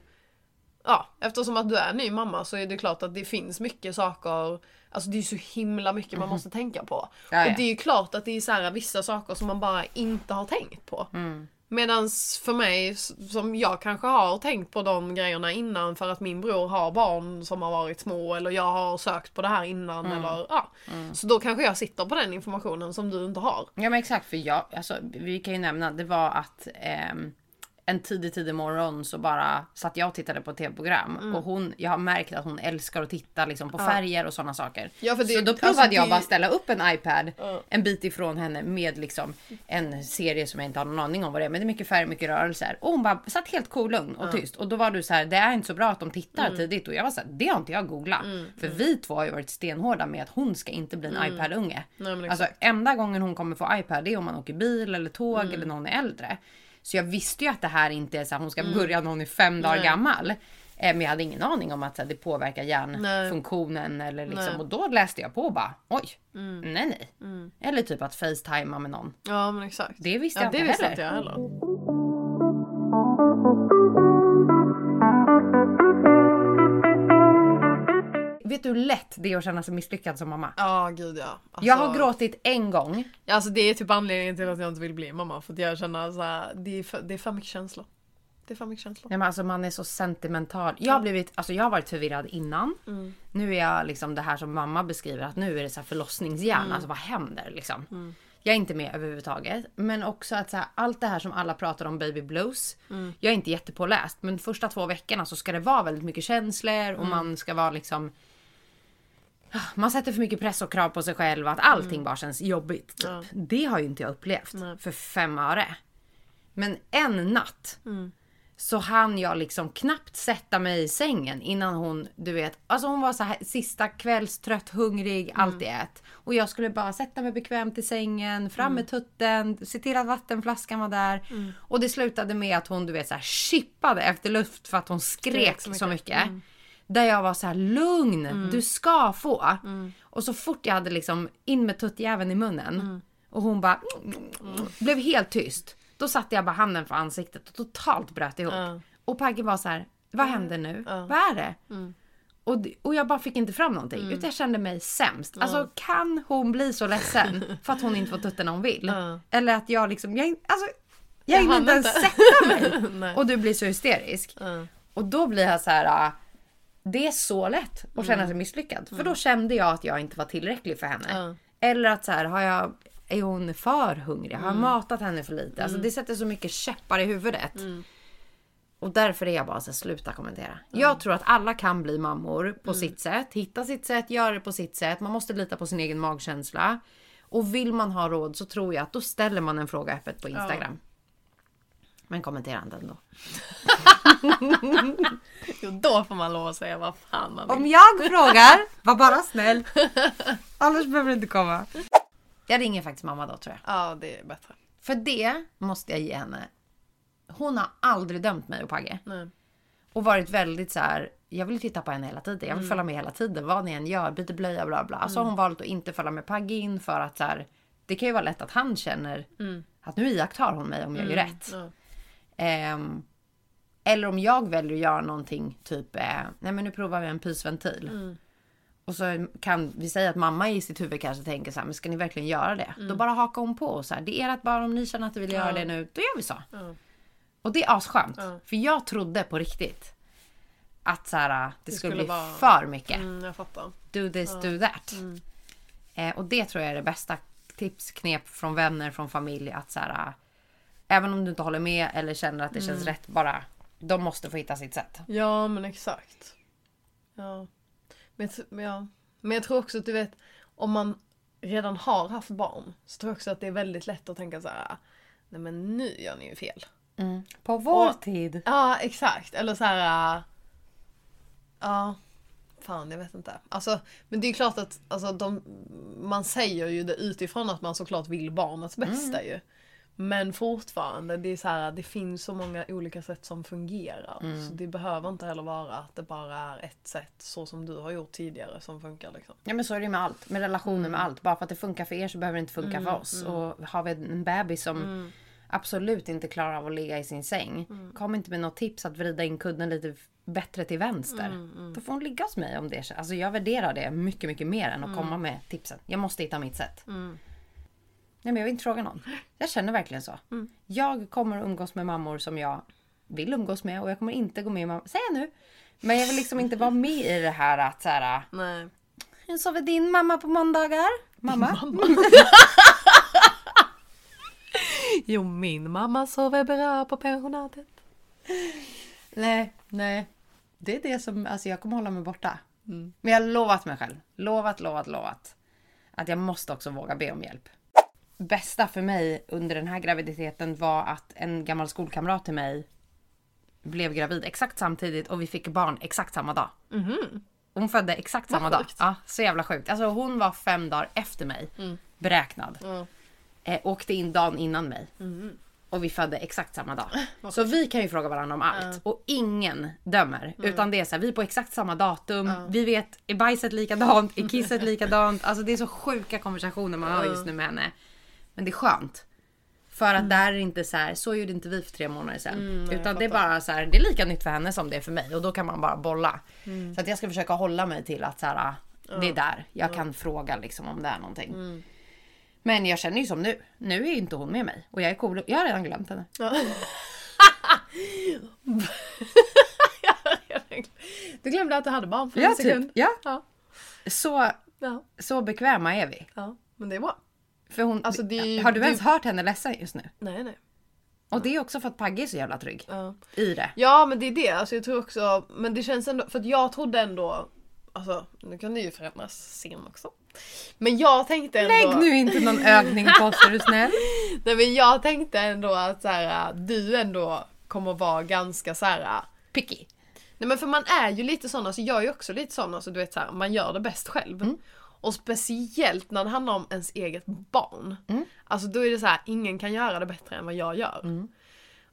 ja, eftersom att du är ny mamma så är det klart att det finns mycket saker Alltså det är så himla mycket man måste tänka på. Mhm. Ja, ja. Och det är ju klart att det är så här, vissa saker som man bara inte har tänkt på. Mm. Medans för mig, som jag kanske har tänkt på de grejerna innan för att min bror har barn som har varit små eller jag har sökt på det här innan Mm. eller ja. Så då kanske jag sitter på den informationen som du inte har. Ja men exakt för jag, alltså, vi kan ju nämna det var att ehm, en tidig tidig morgon så bara satt jag och tittade på tv-program Mm. och hon, jag har märkt att hon älskar att titta liksom, på färger och sådana saker. Ja, det- så då alltså, provade det- jag bara ställa upp en iPad Ja. en bit ifrån henne med liksom en serie som jag inte har någon aning om vad det är men det är mycket färg, mycket rörelser. Och hon bara satt helt cool, lugn och tyst. Och då var du så här, det är inte så bra att de tittar Mm. tidigt och jag var så här, det har inte jag googlat. För vi två har ju varit stenhårda med att hon ska inte bli en iPad-unge. Nej, men Alltså enda gången hon kommer få iPad det är om man åker bil eller tåg Mm. eller någon är äldre. Så jag visste ju att det här inte är så att hon ska börja när hon är fem dagar Mm. Nej. gammal. Eh, Men jag hade ingen aning om att det påverkar hjärnfunktionen eller liksom. Nej. Mm. Och då läste jag på och bara oj, nej nej. Eller typ att facetima med någon. Ja men exakt. Det visste ja, jag det inte visste heller. inte jag heller. Vet du hur lätt det är att känna sig misslyckad som mamma? Ja, gud ja. Alltså, Jag har gråtit en gång. Alltså det är typ anledningen till att jag inte vill bli mamma. För att jag känner så här, det är för, det är för mycket känslor. Det är för mycket känslor. Nej, men alltså man är så sentimental. Jag har, blivit, alltså jag har varit förvirrad innan. Mm. Nu är jag liksom det här som mamma beskriver att nu är det så här förlossningshjärna. Mm. Alltså vad händer liksom? Jag är inte med överhuvudtaget. Men också att så här, allt det här som alla pratar om baby blues. Mm. Jag är inte jättepåläst men första två veckorna så ska det vara väldigt mycket känslor Mm. och man ska vara liksom man sätter för mycket press och krav på sig själv att allting bara känns jobbigt. Typ. Ja. Det har ju inte jag upplevt Nej. för fem öre. Men en natt Mm. så hann jag liksom knappt sätta mig i sängen innan hon, du vet, alltså hon var så här sista kvällstrött, hungrig, allt i ett. Och jag skulle bara sätta mig bekvämt i sängen, fram med tutten, se till att vattenflaskan var där. Och det slutade med att hon, du vet, så här chippade efter luft för att hon skrek, så så mycket. mycket. Där jag var så här lugn, du ska få. Och så fort jag hade liksom in med tuttjäveln i munnen och hon bara blev helt tyst. Då satte jag bara handen för ansiktet och totalt bröt ihop. Och Pagge var så här, vad händer nu? Vad är det? Och, d- och jag bara fick inte fram någonting. Utan jag kände mig sämst. Alltså kan hon bli så ledsen för att hon inte får tutten när hon vill? Ja. Eller att jag liksom, jag, alltså, jag Jag hinner inte ens sätta mig. Och du blir så hysterisk. Och då blir jag så här. Det är så lätt att känna Mm. sig misslyckad. För då kände jag att jag inte var tillräcklig för henne. Eller att så här, har jag, är hon för hungrig? Har jag Mm. matat henne för lite? Alltså det sätter så mycket käppar i huvudet. Mm. Och därför är jag bara så här, sluta kommentera. Jag tror att alla kan bli mammor på Mm. sitt sätt. Hitta sitt sätt, göra det på sitt sätt. Man måste lita på sin egen magkänsla. Och vill man ha råd så tror jag att då ställer man en fråga öppet på Instagram. Men kommentera inte ändå. Jo, då får man lov att säga vad fan man vill. Om jag frågar, var bara snäll. Annars behöver du inte komma. Jag ringer faktiskt mamma då tror jag. Ja, det är bättre. För det måste jag ge henne. Hon har aldrig dömt mig och Pagge. Nej. Och varit väldigt så här. Jag vill titta på henne hela tiden. Jag vill följa med hela tiden. Vad ni än gör, byter blöja bla bla. Så har hon valt att inte följa med Pagge in för att så här. Det kan ju vara lätt att han känner att nu iakttar hon mig om jag gör rätt. Ja. Ehm, eller om jag väljer att göra någonting typ, eh, nej men nu provar vi en pysventil. Och så kan vi säga att mamma i sitt huvud kanske tänker så här, men ska ni verkligen göra det? Då bara hakar hon på och så här, det är ert barn om ni känner att ni vill göra det nu, då gör vi så. Ja. Och det är asskönt. Ja. För jag trodde på riktigt att så här, det, skulle, skulle bli vara- för mycket. Mm, jag fattar. Do this, do that. Eh, och det tror jag är det bästa tips, knep från vänner, från familj. Att så här, även om du inte håller med eller känner att det känns rätt, bara de måste få hitta sitt sätt. Ja, men exakt. Ja. Men, ja. men jag tror också att du vet, om man redan har haft barn så tror jag också att det är väldigt lätt att tänka så här. Nej men nu gör ni ju fel. På vår Och- tid. Ja, exakt. Eller så här. Ja. Fan, jag vet inte. Alltså, men det är ju klart att alltså, de, man säger ju det utifrån att man såklart vill barnets bästa ju. Men fortfarande, det är så här, det finns så många olika sätt som fungerar. Så det behöver inte heller vara att det bara är ett sätt så som du har gjort tidigare som funkar liksom. Ja men så är det med allt. Med relationer med allt. Bara för att det funkar för er så behöver det inte funka för oss. Och har vi en bebis som absolut inte klarar av att ligga i sin säng. Kom inte med något tips att vrida in kudden lite bättre till vänster. Då får hon ligga hos mig om det Alltså jag värderar det mycket, mycket mer än att komma med tipsen. Jag måste hitta mitt sätt. Nej men jag vill inte fråga någon. Jag känner verkligen så. Jag kommer att umgås med mammor som jag vill umgås med och jag kommer inte gå med i mamma... Säg nu! Men jag vill liksom inte vara med i det här att så här, Nej. hur sover din mamma på måndagar? Mamma? Jo, min mamma sover bra på pensionatet. Nej, nej. Det är det som, alltså jag kommer hålla mig borta. Men jag har lovat mig själv, lovat, lovat, lovat. Att jag måste också våga be om hjälp. Bästa för mig under den här graviditeten var att en gammal skolkamrat till mig blev gravid exakt samtidigt och vi fick barn exakt samma dag. Hon födde exakt samma dag. Ja, så jävla sjukt. Alltså hon var fem dagar efter mig. Beräknad. Ja. Eh, åkte in dagen innan mig. Och vi födde exakt samma dag. Så vi kan ju fråga varandra om allt. Och ingen dömer. Utan det är så här, vi är på exakt samma datum. Vi vet, är bajset likadant? Är kisset likadant? Alltså det är så sjuka konversationer man har just nu med henne. Men det är skönt. För att där är det inte så här, så gjorde inte vi för tre månader sedan. Mm, nej, Utan det är bara så här, det är lika nytt för henne som det är för mig och då kan man bara bolla. Mm. Så att jag ska försöka hålla mig till att så här, det är där jag kan fråga liksom om det är någonting. Mm. Men jag känner ju som nu, nu är inte hon med mig och jag är cool. Jag har redan glömt henne. Ja. du glömde att du hade barn för en Ja, sekund. typ. Ja. Ja. Så, Ja. så bekväma är vi. ja, men det är bra. För hon, Alltså, det har du det- ens hört henne ledsen just nu? Nej, nej. Och det är också för att Pagge är så jävla trygg Ja. i det. Ja men det är det, alltså jag tror också, men det känns ändå, för att jag trodde ändå, alltså nu kan det ju förändras sen också. Men jag tänkte ändå, Lägg nu inte någon övning på oss är du snäll. nej men jag tänkte ändå att så här, du ändå kommer vara ganska så här. Picky. Nej men för man är ju lite sån, alltså jag är ju också lite sån, alltså du vet så här, man gör det bäst själv. Och speciellt när det handlar om ens eget barn. Alltså då är det så här, ingen kan göra det bättre än vad jag gör.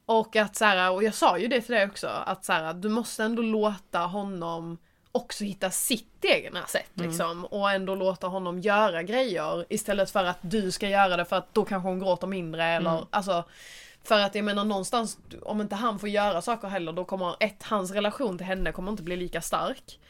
Och att så här, och jag sa ju det till dig också, att så här, du måste ändå låta honom också hitta sitt egna sätt liksom. Och ändå låta honom göra grejer istället för att du ska göra det för att då kanske hon gråter mindre eller alltså för att jag menar någonstans, om inte han får göra saker heller då kommer ett, hans relation till henne kommer inte bli lika stark.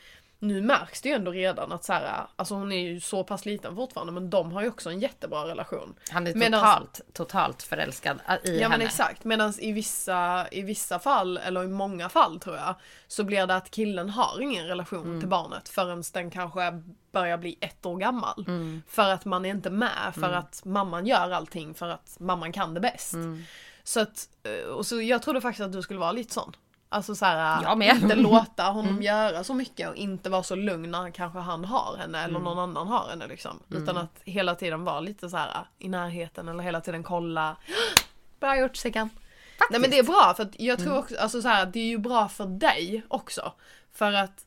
Nu märks det ju ändå redan att så här, alltså hon är ju så pass liten fortfarande men de har ju också en jättebra relation. Han är Medans- totalt, totalt förälskad i Ja men henne. exakt, medan i vissa, i vissa fall, eller i många fall tror jag, så blir det att killen har ingen relation Mm. till barnet förrän den kanske börjar bli ett år gammal. Mm. För att man är inte med, för att mamman gör allting för att mamman kan det bäst. Mm. Så att, eh, och så jag trodde faktiskt att du skulle vara lite sån. Alltså såhär. Mm. inte låta honom göra så mycket och inte vara så lugn när kanske han har henne eller Mm. någon annan har henne liksom. Utan att hela tiden vara lite så här i närheten eller hela tiden kolla. Bra gjort Sickan! Nej men det är bra för att jag Mm. tror också, alltså så här, det är ju bra för dig också. För att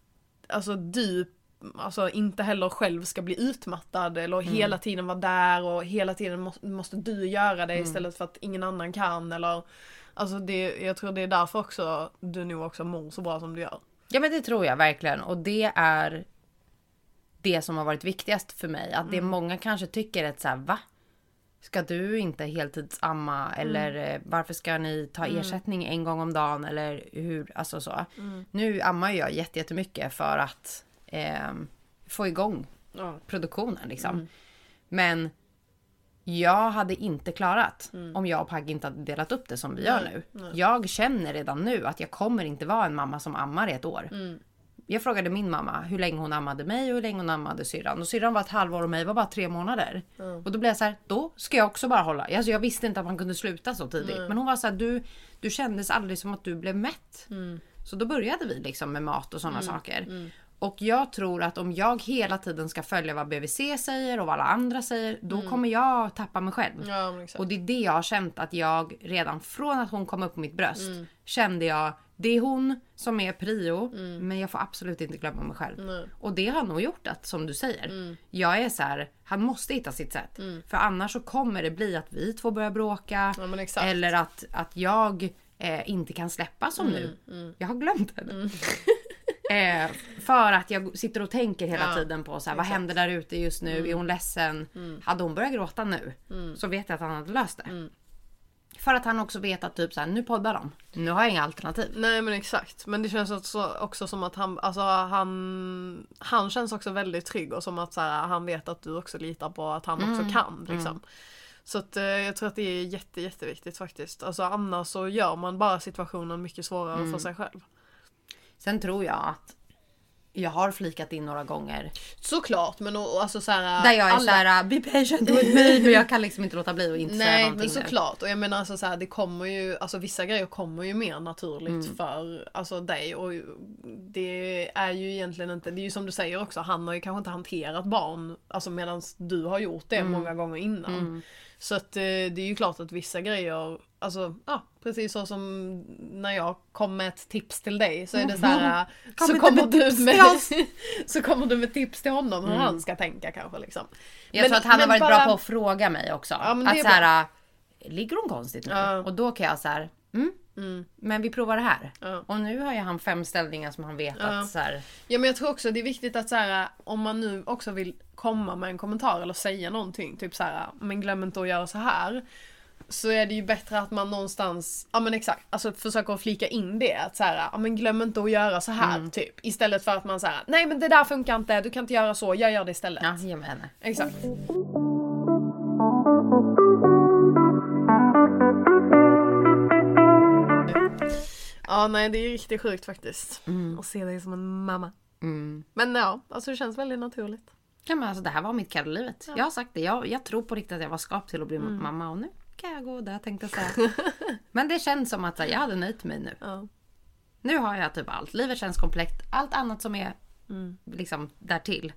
alltså du alltså inte heller själv ska bli utmattad eller Mm. hela tiden vara där och hela tiden måste, måste du göra det Mm. istället för att ingen annan kan eller Alltså det, jag tror det är därför också du nog också mår så bra som du gör. Ja men det tror jag verkligen och det är det som har varit viktigast för mig. Att det många kanske tycker att så här, va? Ska du inte heltidsamma eller eh, varför ska ni ta ersättning en gång om dagen eller hur, alltså så. Nu ammar jag jätte- jättemycket för att ehm, få igång Ja. produktionen liksom. Men jag hade inte klarat Mm. om jag och Pagge inte hade delat upp det som vi gör nu. Jag känner redan nu att jag kommer inte vara en mamma som ammar i ett år. Mm. Jag frågade min mamma hur länge hon ammade mig och hur länge hon ammade syrran. Och syrran var ett halvår och mig var bara tre månader. Och då blev jag så här, då ska jag också bara hålla. Alltså jag visste inte att man kunde sluta så tidigt. Men hon var så här, du, du kändes aldrig som att du blev mätt. Så då började vi liksom med mat och sådana saker. Och jag tror att om jag hela tiden ska följa vad BVC säger och vad alla andra säger, då kommer jag tappa mig själv. Ja. Och det är det jag har känt att jag redan från att hon kom upp på mitt bröst kände jag det är hon som är prio men jag får absolut inte glömma mig själv. Nej. Och det har nog gjort att som du säger. Jag är så här, han måste hitta sitt sätt. För annars så kommer det bli att vi två börjar bråka. Ja, eller att, att jag eh, inte kan släppa som nu. Jag har glömt henne. Eh, för att jag sitter och tänker hela Ja, tiden på så här, vad händer där ute just nu? Är hon ledsen? Hade hon börjat gråta nu så vet jag att han hade löst det. För att han också vet att typ så här, nu poddar de. Nu har jag inga alternativ. Nej men exakt. Men det känns också, också som att han, alltså han, han känns också väldigt trygg och som att så här, han vet att du också litar på att han också kan. Liksom. Så att, eh, jag tror att det är jätte, jätteviktigt faktiskt. Alltså annars så gör man bara situationen mycket svårare för sig själv. Sen tror jag att jag har flikat in några gånger Såklart men och, och alltså så här, där jag är alla- såhär be patient with me men jag kan liksom inte låta bli att inte säga Nej någonting men nu. såklart och jag menar alltså så här, det kommer ju, alltså vissa grejer kommer ju mer naturligt Mm. för alltså dig och det är ju egentligen inte, det är ju som du säger också, han har ju kanske inte hanterat barn alltså medan du har gjort det Mm. många gånger innan. Så att eh, det är ju klart att vissa grejer, alltså ja precis så som när jag kom med ett tips till dig så är det så här, Kom så kommer du med, så kommer du med tips till honom hur han ska tänka kanske liksom. Jag Men- tror att han har varit bara- bra på att fråga mig också. Ja, att så här, ligger hon konstigt nu? Ja. Och då kan jag så här, mm, men vi provar det här. Ja. Och nu har jag han fem ställningar som han vet att så här, Ja men jag tror också det är viktigt att så här, om man nu också vill komma med en kommentar eller säga någonting, typ så här, men glöm inte att göra så här. så är det ju bättre att man någonstans, ja men exakt, alltså försöker att flika in det. Att så här, ja men glöm inte att göra så här typ. Istället för att man säger nej men det där funkar inte, du kan inte göra så, jag gör det istället. Ja, ge mig henne. Exakt. Ja nej det är riktigt sjukt faktiskt. Att se dig som en mamma. Mm. Men ja, alltså det känns väldigt naturligt. Ja, men alltså, det här var mitt kall i livet. Jag har sagt det. Jag, jag tror på riktigt att jag var skapt till att bli Mm. mamma och nu kan jag gå där tänkte jag säga. men det känns som att här, jag hade nöjt mig nu. Ja. Nu har jag typ allt. Livet känns komplett. Allt annat som är Mm. liksom därtill.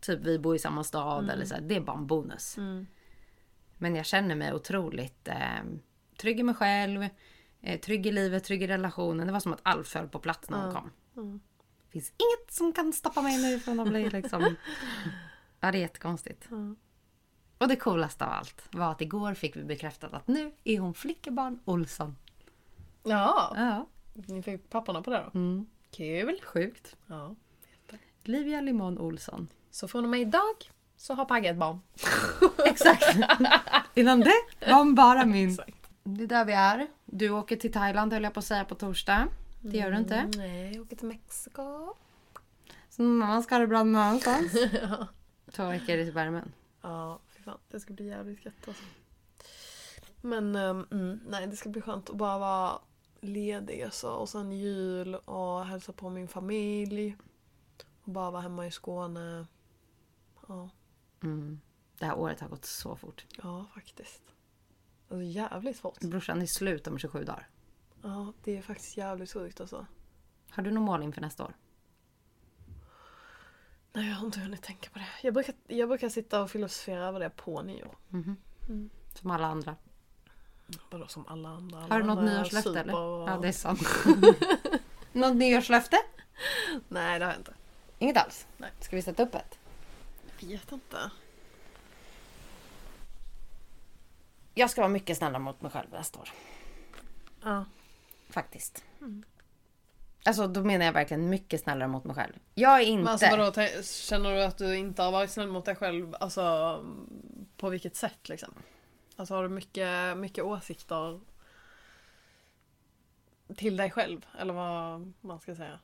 Typ vi bor i samma stad eller så. här, Det är bara en bonus. Mm. Men jag känner mig otroligt eh, trygg i mig själv. Eh, trygg i livet, trygg i relationen. Det var som att allt föll på plats när hon kom. Finns inget som kan stoppa mig nu från att bli liksom... ja, det är jättekonstigt. Och det coolaste av allt var att igår fick vi bekräftat att nu är hon flickebarn Olsson. Ja, Ja. ni fick papporna på det då. Mm. Kul. Sjukt. Ja. Livia Limon Olsson. Så från och med idag så har Pagge ett barn. Exakt. Innan det var hon bara min. Exakt. Det är där vi är. Du åker till Thailand höll jag på att säga på torsdag. Det gör du inte. Nej, jag åker till Mexiko. Så annan ska ha det bra någon annanstans. Två veckor i värmen. Ja, fy fan. Det ska bli jävligt gött alltså. Men mm, nej, det ska bli skönt att bara vara ledig alltså. Och sen jul och hälsa på min familj. Och bara vara hemma i Skåne. Ja, Mm. Det här året har gått så fort. ja faktiskt. Alltså jävligt fort. Brorsan är slut om 27 dagar. Ja, det är faktiskt jävligt sjukt alltså. Har du något mål inför nästa år? Nej, jag har inte hunnit tänka på det. Jag brukar, jag brukar sitta och filosofera över det på nyår. Som alla andra. Vadå som alla andra? Alla Har du något nyårslöfte super eller? och- Ja, det är sant. något nyårslöfte? Nej, det har jag inte. Inget alls? Nej. Ska vi sätta upp ett? Jag vet inte. Jag ska vara mycket snällare mot mig själv nästa år. Ja. Faktiskt. Alltså då menar jag verkligen mycket snällare mot mig själv. Jag är inte... Men alltså vadå, känner du att du inte har varit snäll mot dig själv? Alltså på vilket sätt liksom? Alltså har du mycket, mycket åsikter till dig själv? Eller vad man ska säga?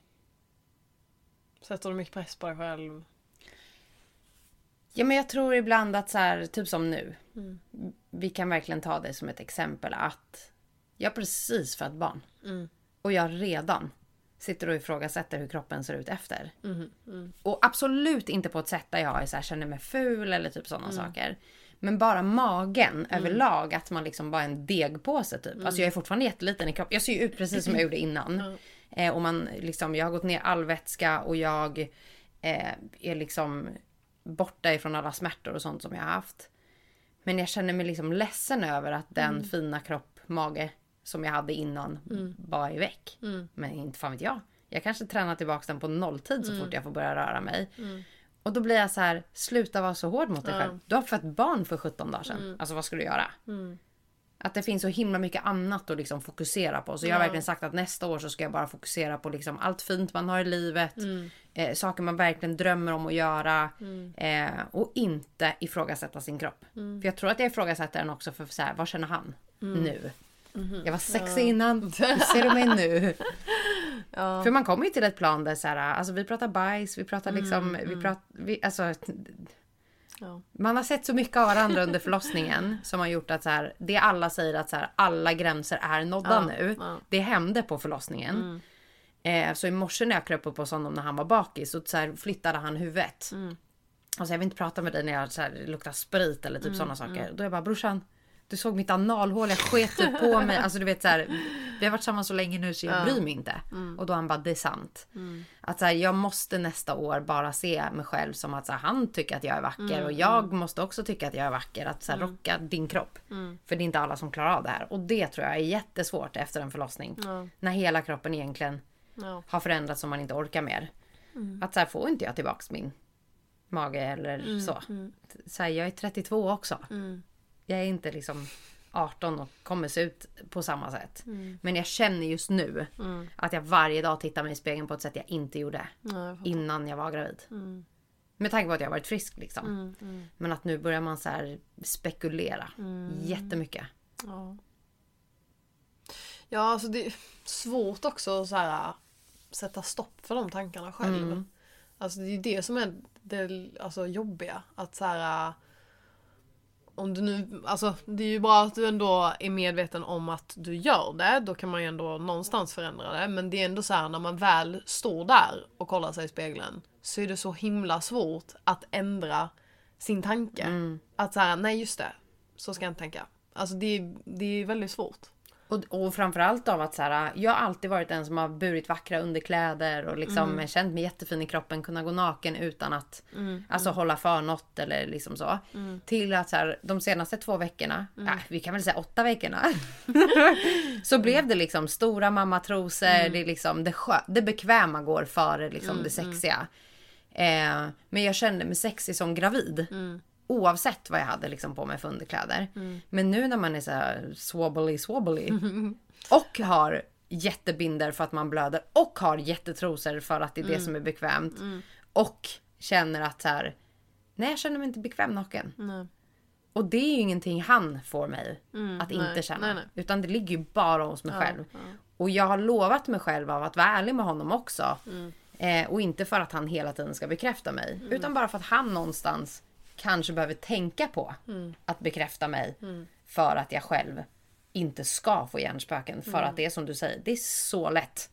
Sätter du mycket press på dig själv? Ja men jag tror ibland att så här, typ som nu. Vi kan verkligen ta det som ett exempel att jag har precis fött barn. Och jag redan sitter och ifrågasätter hur kroppen ser ut efter. Och absolut inte på ett sätt där jag så här, känner mig ful eller typ sådana saker. Men bara magen överlag, att man liksom bara är en degpåse typ. Alltså jag är fortfarande jätteliten i kroppen. Jag ser ju ut precis som jag gjorde innan. Eh, och man liksom, jag har gått ner all vätska och jag eh, är liksom borta ifrån alla smärtor och sånt som jag har haft. Men jag känner mig liksom ledsen över att den fina kropp, mage som jag hade innan bara är väck. Men inte fan vet jag. Jag kanske tränar tillbaka den på nolltid så fort jag får börja röra mig. Och då blir jag så här, sluta vara så hård mot dig själv. Du har fött barn för 17 dagar sedan. Alltså vad ska du göra? Att det finns så himla mycket annat att liksom fokusera på. Så jag har verkligen sagt att nästa år så ska jag bara fokusera på liksom allt fint man har i livet. Eh, saker man verkligen drömmer om att göra. Eh, och inte ifrågasätta sin kropp. För jag tror att jag ifrågasätter den också för så här, vad känner han nu? Jag var sexig innan, hur ser du mig nu? För man kommer ju till ett plan där så här, alltså vi pratar bajs, vi pratar liksom, vi pratar, vi, alltså Ja. man har sett så mycket av varandra under förlossningen som har gjort att så här, det alla säger att så här, alla gränser är nådda Ja, nu. ja. Mm. Det hände på förlossningen. Eh, så i morse när jag kröp upp hos honom när han var bakis så, så här, flyttade han huvudet. Mm. Alltså jag vill inte prata med dig när jag så här, luktar sprit eller typ Mm, sådana saker. Då är jag bara brorsan. Du såg mitt analhål, jag sket typ på mig. Alltså du vet så här, vi har varit samman så länge nu så jag bryr mig inte. Mm. Och då han bara, det är sant. Att så här, jag måste nästa år bara se mig själv som att så här, han tycker att jag är vacker Mm, och jag måste också tycka att jag är vacker. Att så här, rocka din kropp. Mm. För det är inte alla som klarar av det här. Och det tror jag är jättesvårt efter en förlossning. Ja. När hela kroppen egentligen Ja. har förändrats och man inte orkar mer. Att så här, får inte jag tillbaks min mage eller så. så jag är 32 också. Jag är inte liksom 18 och kommer se ut på samma sätt. Men jag känner just nu att jag varje dag tittar mig i spegeln på ett sätt jag inte gjorde Ja, jag innan jag var gravid. Med tanke på att jag varit frisk liksom. Men att nu börjar man så spekulera jättemycket. Ja. Ja, alltså det är svårt också att så här, sätta stopp för de tankarna själv. Mm. Alltså det är ju det som är det alltså, jobbiga. Att så här, om du nu, alltså det är ju bra att du ändå är medveten om att du gör det. Då kan man ju ändå någonstans förändra det. Men det är ändå så här när man väl står där och kollar sig i spegeln. Så är det så himla svårt att ändra sin tanke. Att så här, nej just det. Så ska jag inte tänka. Alltså det, det är väldigt svårt. Och, och framförallt av att så här, jag har alltid varit den som har burit vackra underkläder och liksom känt mig jättefin i kroppen, kunna gå naken utan att alltså, hålla för något eller liksom så. Till att så här, de senaste två veckorna, ja, vi kan väl säga åtta veckorna. så blev det liksom stora mammatrosor, det, är liksom, det, skö- det bekväma går före liksom, det sexiga. Eh, men jag kände mig sexig som gravid. Oavsett vad jag hade liksom på mig för underkläder. Men nu när man är så här swobbly swobbly och har jättebinder för att man blöder och har jättetrosor för att det är det som är bekvämt. Och känner att så här, nej jag känner mig inte bekväm naken. Nej. Och det är ju ingenting han får mig att inte nej, känna. nej, nej. Utan det ligger ju bara hos mig själv. ja. Och jag har lovat mig själv av att vara ärlig med honom också. Mm. Eh, och inte för att han hela tiden ska bekräfta mig. Utan bara för att han någonstans kanske behöver tänka på Mm. att bekräfta mig. För att jag själv inte ska få hjärnspöken. För Mm. att det är som du säger, det är så lätt.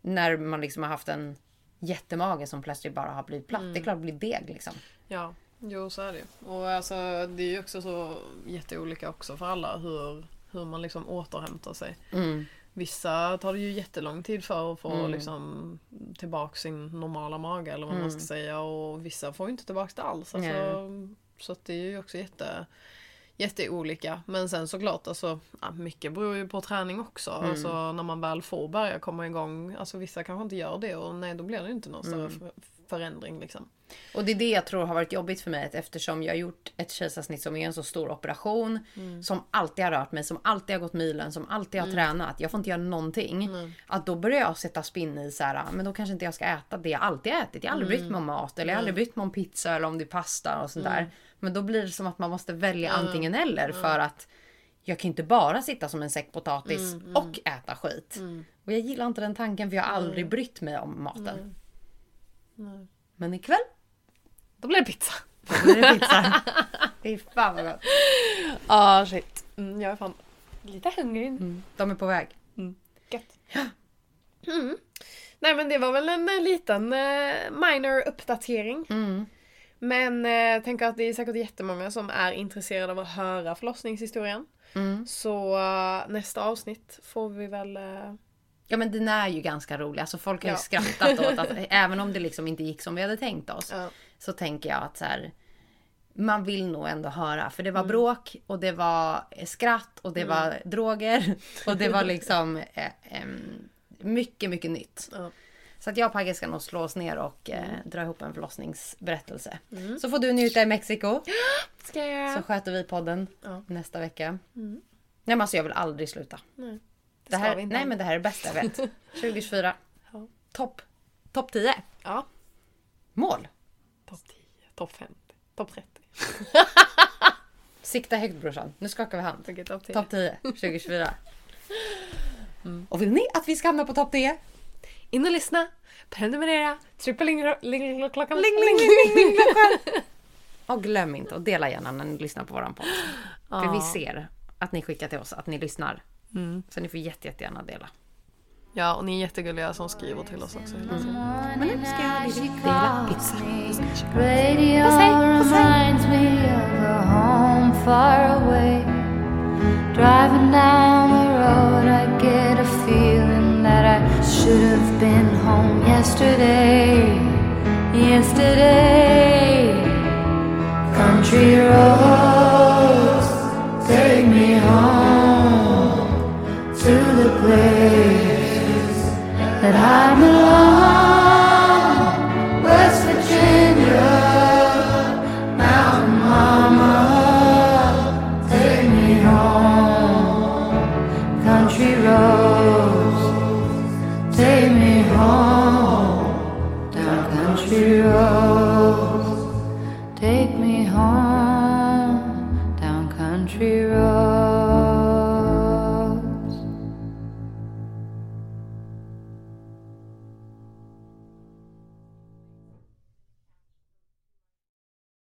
När man liksom har haft en jättemage som plötsligt bara har blivit platt. Mm. Det är klart det blir deg liksom. Ja, jo så är det. Och alltså det är ju också så jätteolika också för alla hur, hur man liksom återhämtar sig. Mm. Vissa tar det ju jättelång tid för att få liksom tillbaka sin normala mage eller vad man ska säga och vissa får ju inte tillbaka det alls. Alltså, så att det är ju också jätte, jätteolika. Men sen såklart, alltså, ja, mycket beror ju på träning också. Alltså, när man väl får börja komma igång. Alltså vissa kanske inte gör det och nej då blir det inte någon större för, förändring liksom. Och det är det jag tror har varit jobbigt för mig eftersom jag har gjort ett kejsarsnitt som är en så stor operation. Som alltid har rört mig, som alltid har gått milen, som alltid har tränat. Jag får inte göra någonting. Att då börjar jag sätta spinn i så här, men då kanske inte jag ska äta det jag alltid ätit. Jag har aldrig brytt mig om mat eller jag har aldrig brytt mig om pizza eller om det är pasta och sånt där. Men då blir det som att man måste välja antingen eller för att jag kan inte bara sitta som en säck potatis och äta skit. Och jag gillar inte den tanken för jag har aldrig brytt mig om maten. Men ikväll Då blir det pizza. då blir det pizza. Fy fan vad gott. Ja, ah, shit. Mm, jag är fan lite hungrig. Mm. De är på väg. Gött. Mm. Nej men det var väl en, eh, liten eh, minor uppdatering. Mm. Men eh, tänker att det är säkert jättemånga som är intresserade av att höra förlossningshistorien. Mm. Så eh, nästa avsnitt får vi väl... eh, Ja men den är ju ganska rolig. Alltså folk har ju Ja. skrattat åt att även om det liksom inte gick som vi hade tänkt oss. Ja. Så tänker jag att så här, man vill nog ändå höra. För det Mm. var bråk och det var eh, skratt och det var droger. Och det var liksom eh, em, mycket, mycket nytt. Ja. Så att jag och Pagge ska nog slå oss ner och eh, Mm. dra ihop en förlossningsberättelse. Så får du njuta i Mexiko. Ska jag Så sköter vi podden nästa vecka. Nej men alltså jag vill aldrig sluta. Nej, det här, nej men det här är det bästa jag vet. 2024. Ja. Topp. Topp 10. Ja. Mål. Topp 10, topp 50, topp 30. Sikta högt brorsan. Nu skakar vi hand. Okej, topp 10. Topp 10 2024. Och vill ni att vi ska hamna på topp 10? In och lyssna, prenumerera, tryck på ling-klockan. Ling, ling, ling, ling. Och glöm inte att dela gärna när ni lyssnar på våran podd. För vi ser att ni skickar till oss att ni lyssnar. Så ni får jätte, jättegärna dela. Ja, och ni är jättegulliga som skriver till oss också hela tiden. Men nu ska jag dela pizza. A home far away. Driving down the road, I get a feeling that I should have been home yesterday. Yesterday, country roads that I belong.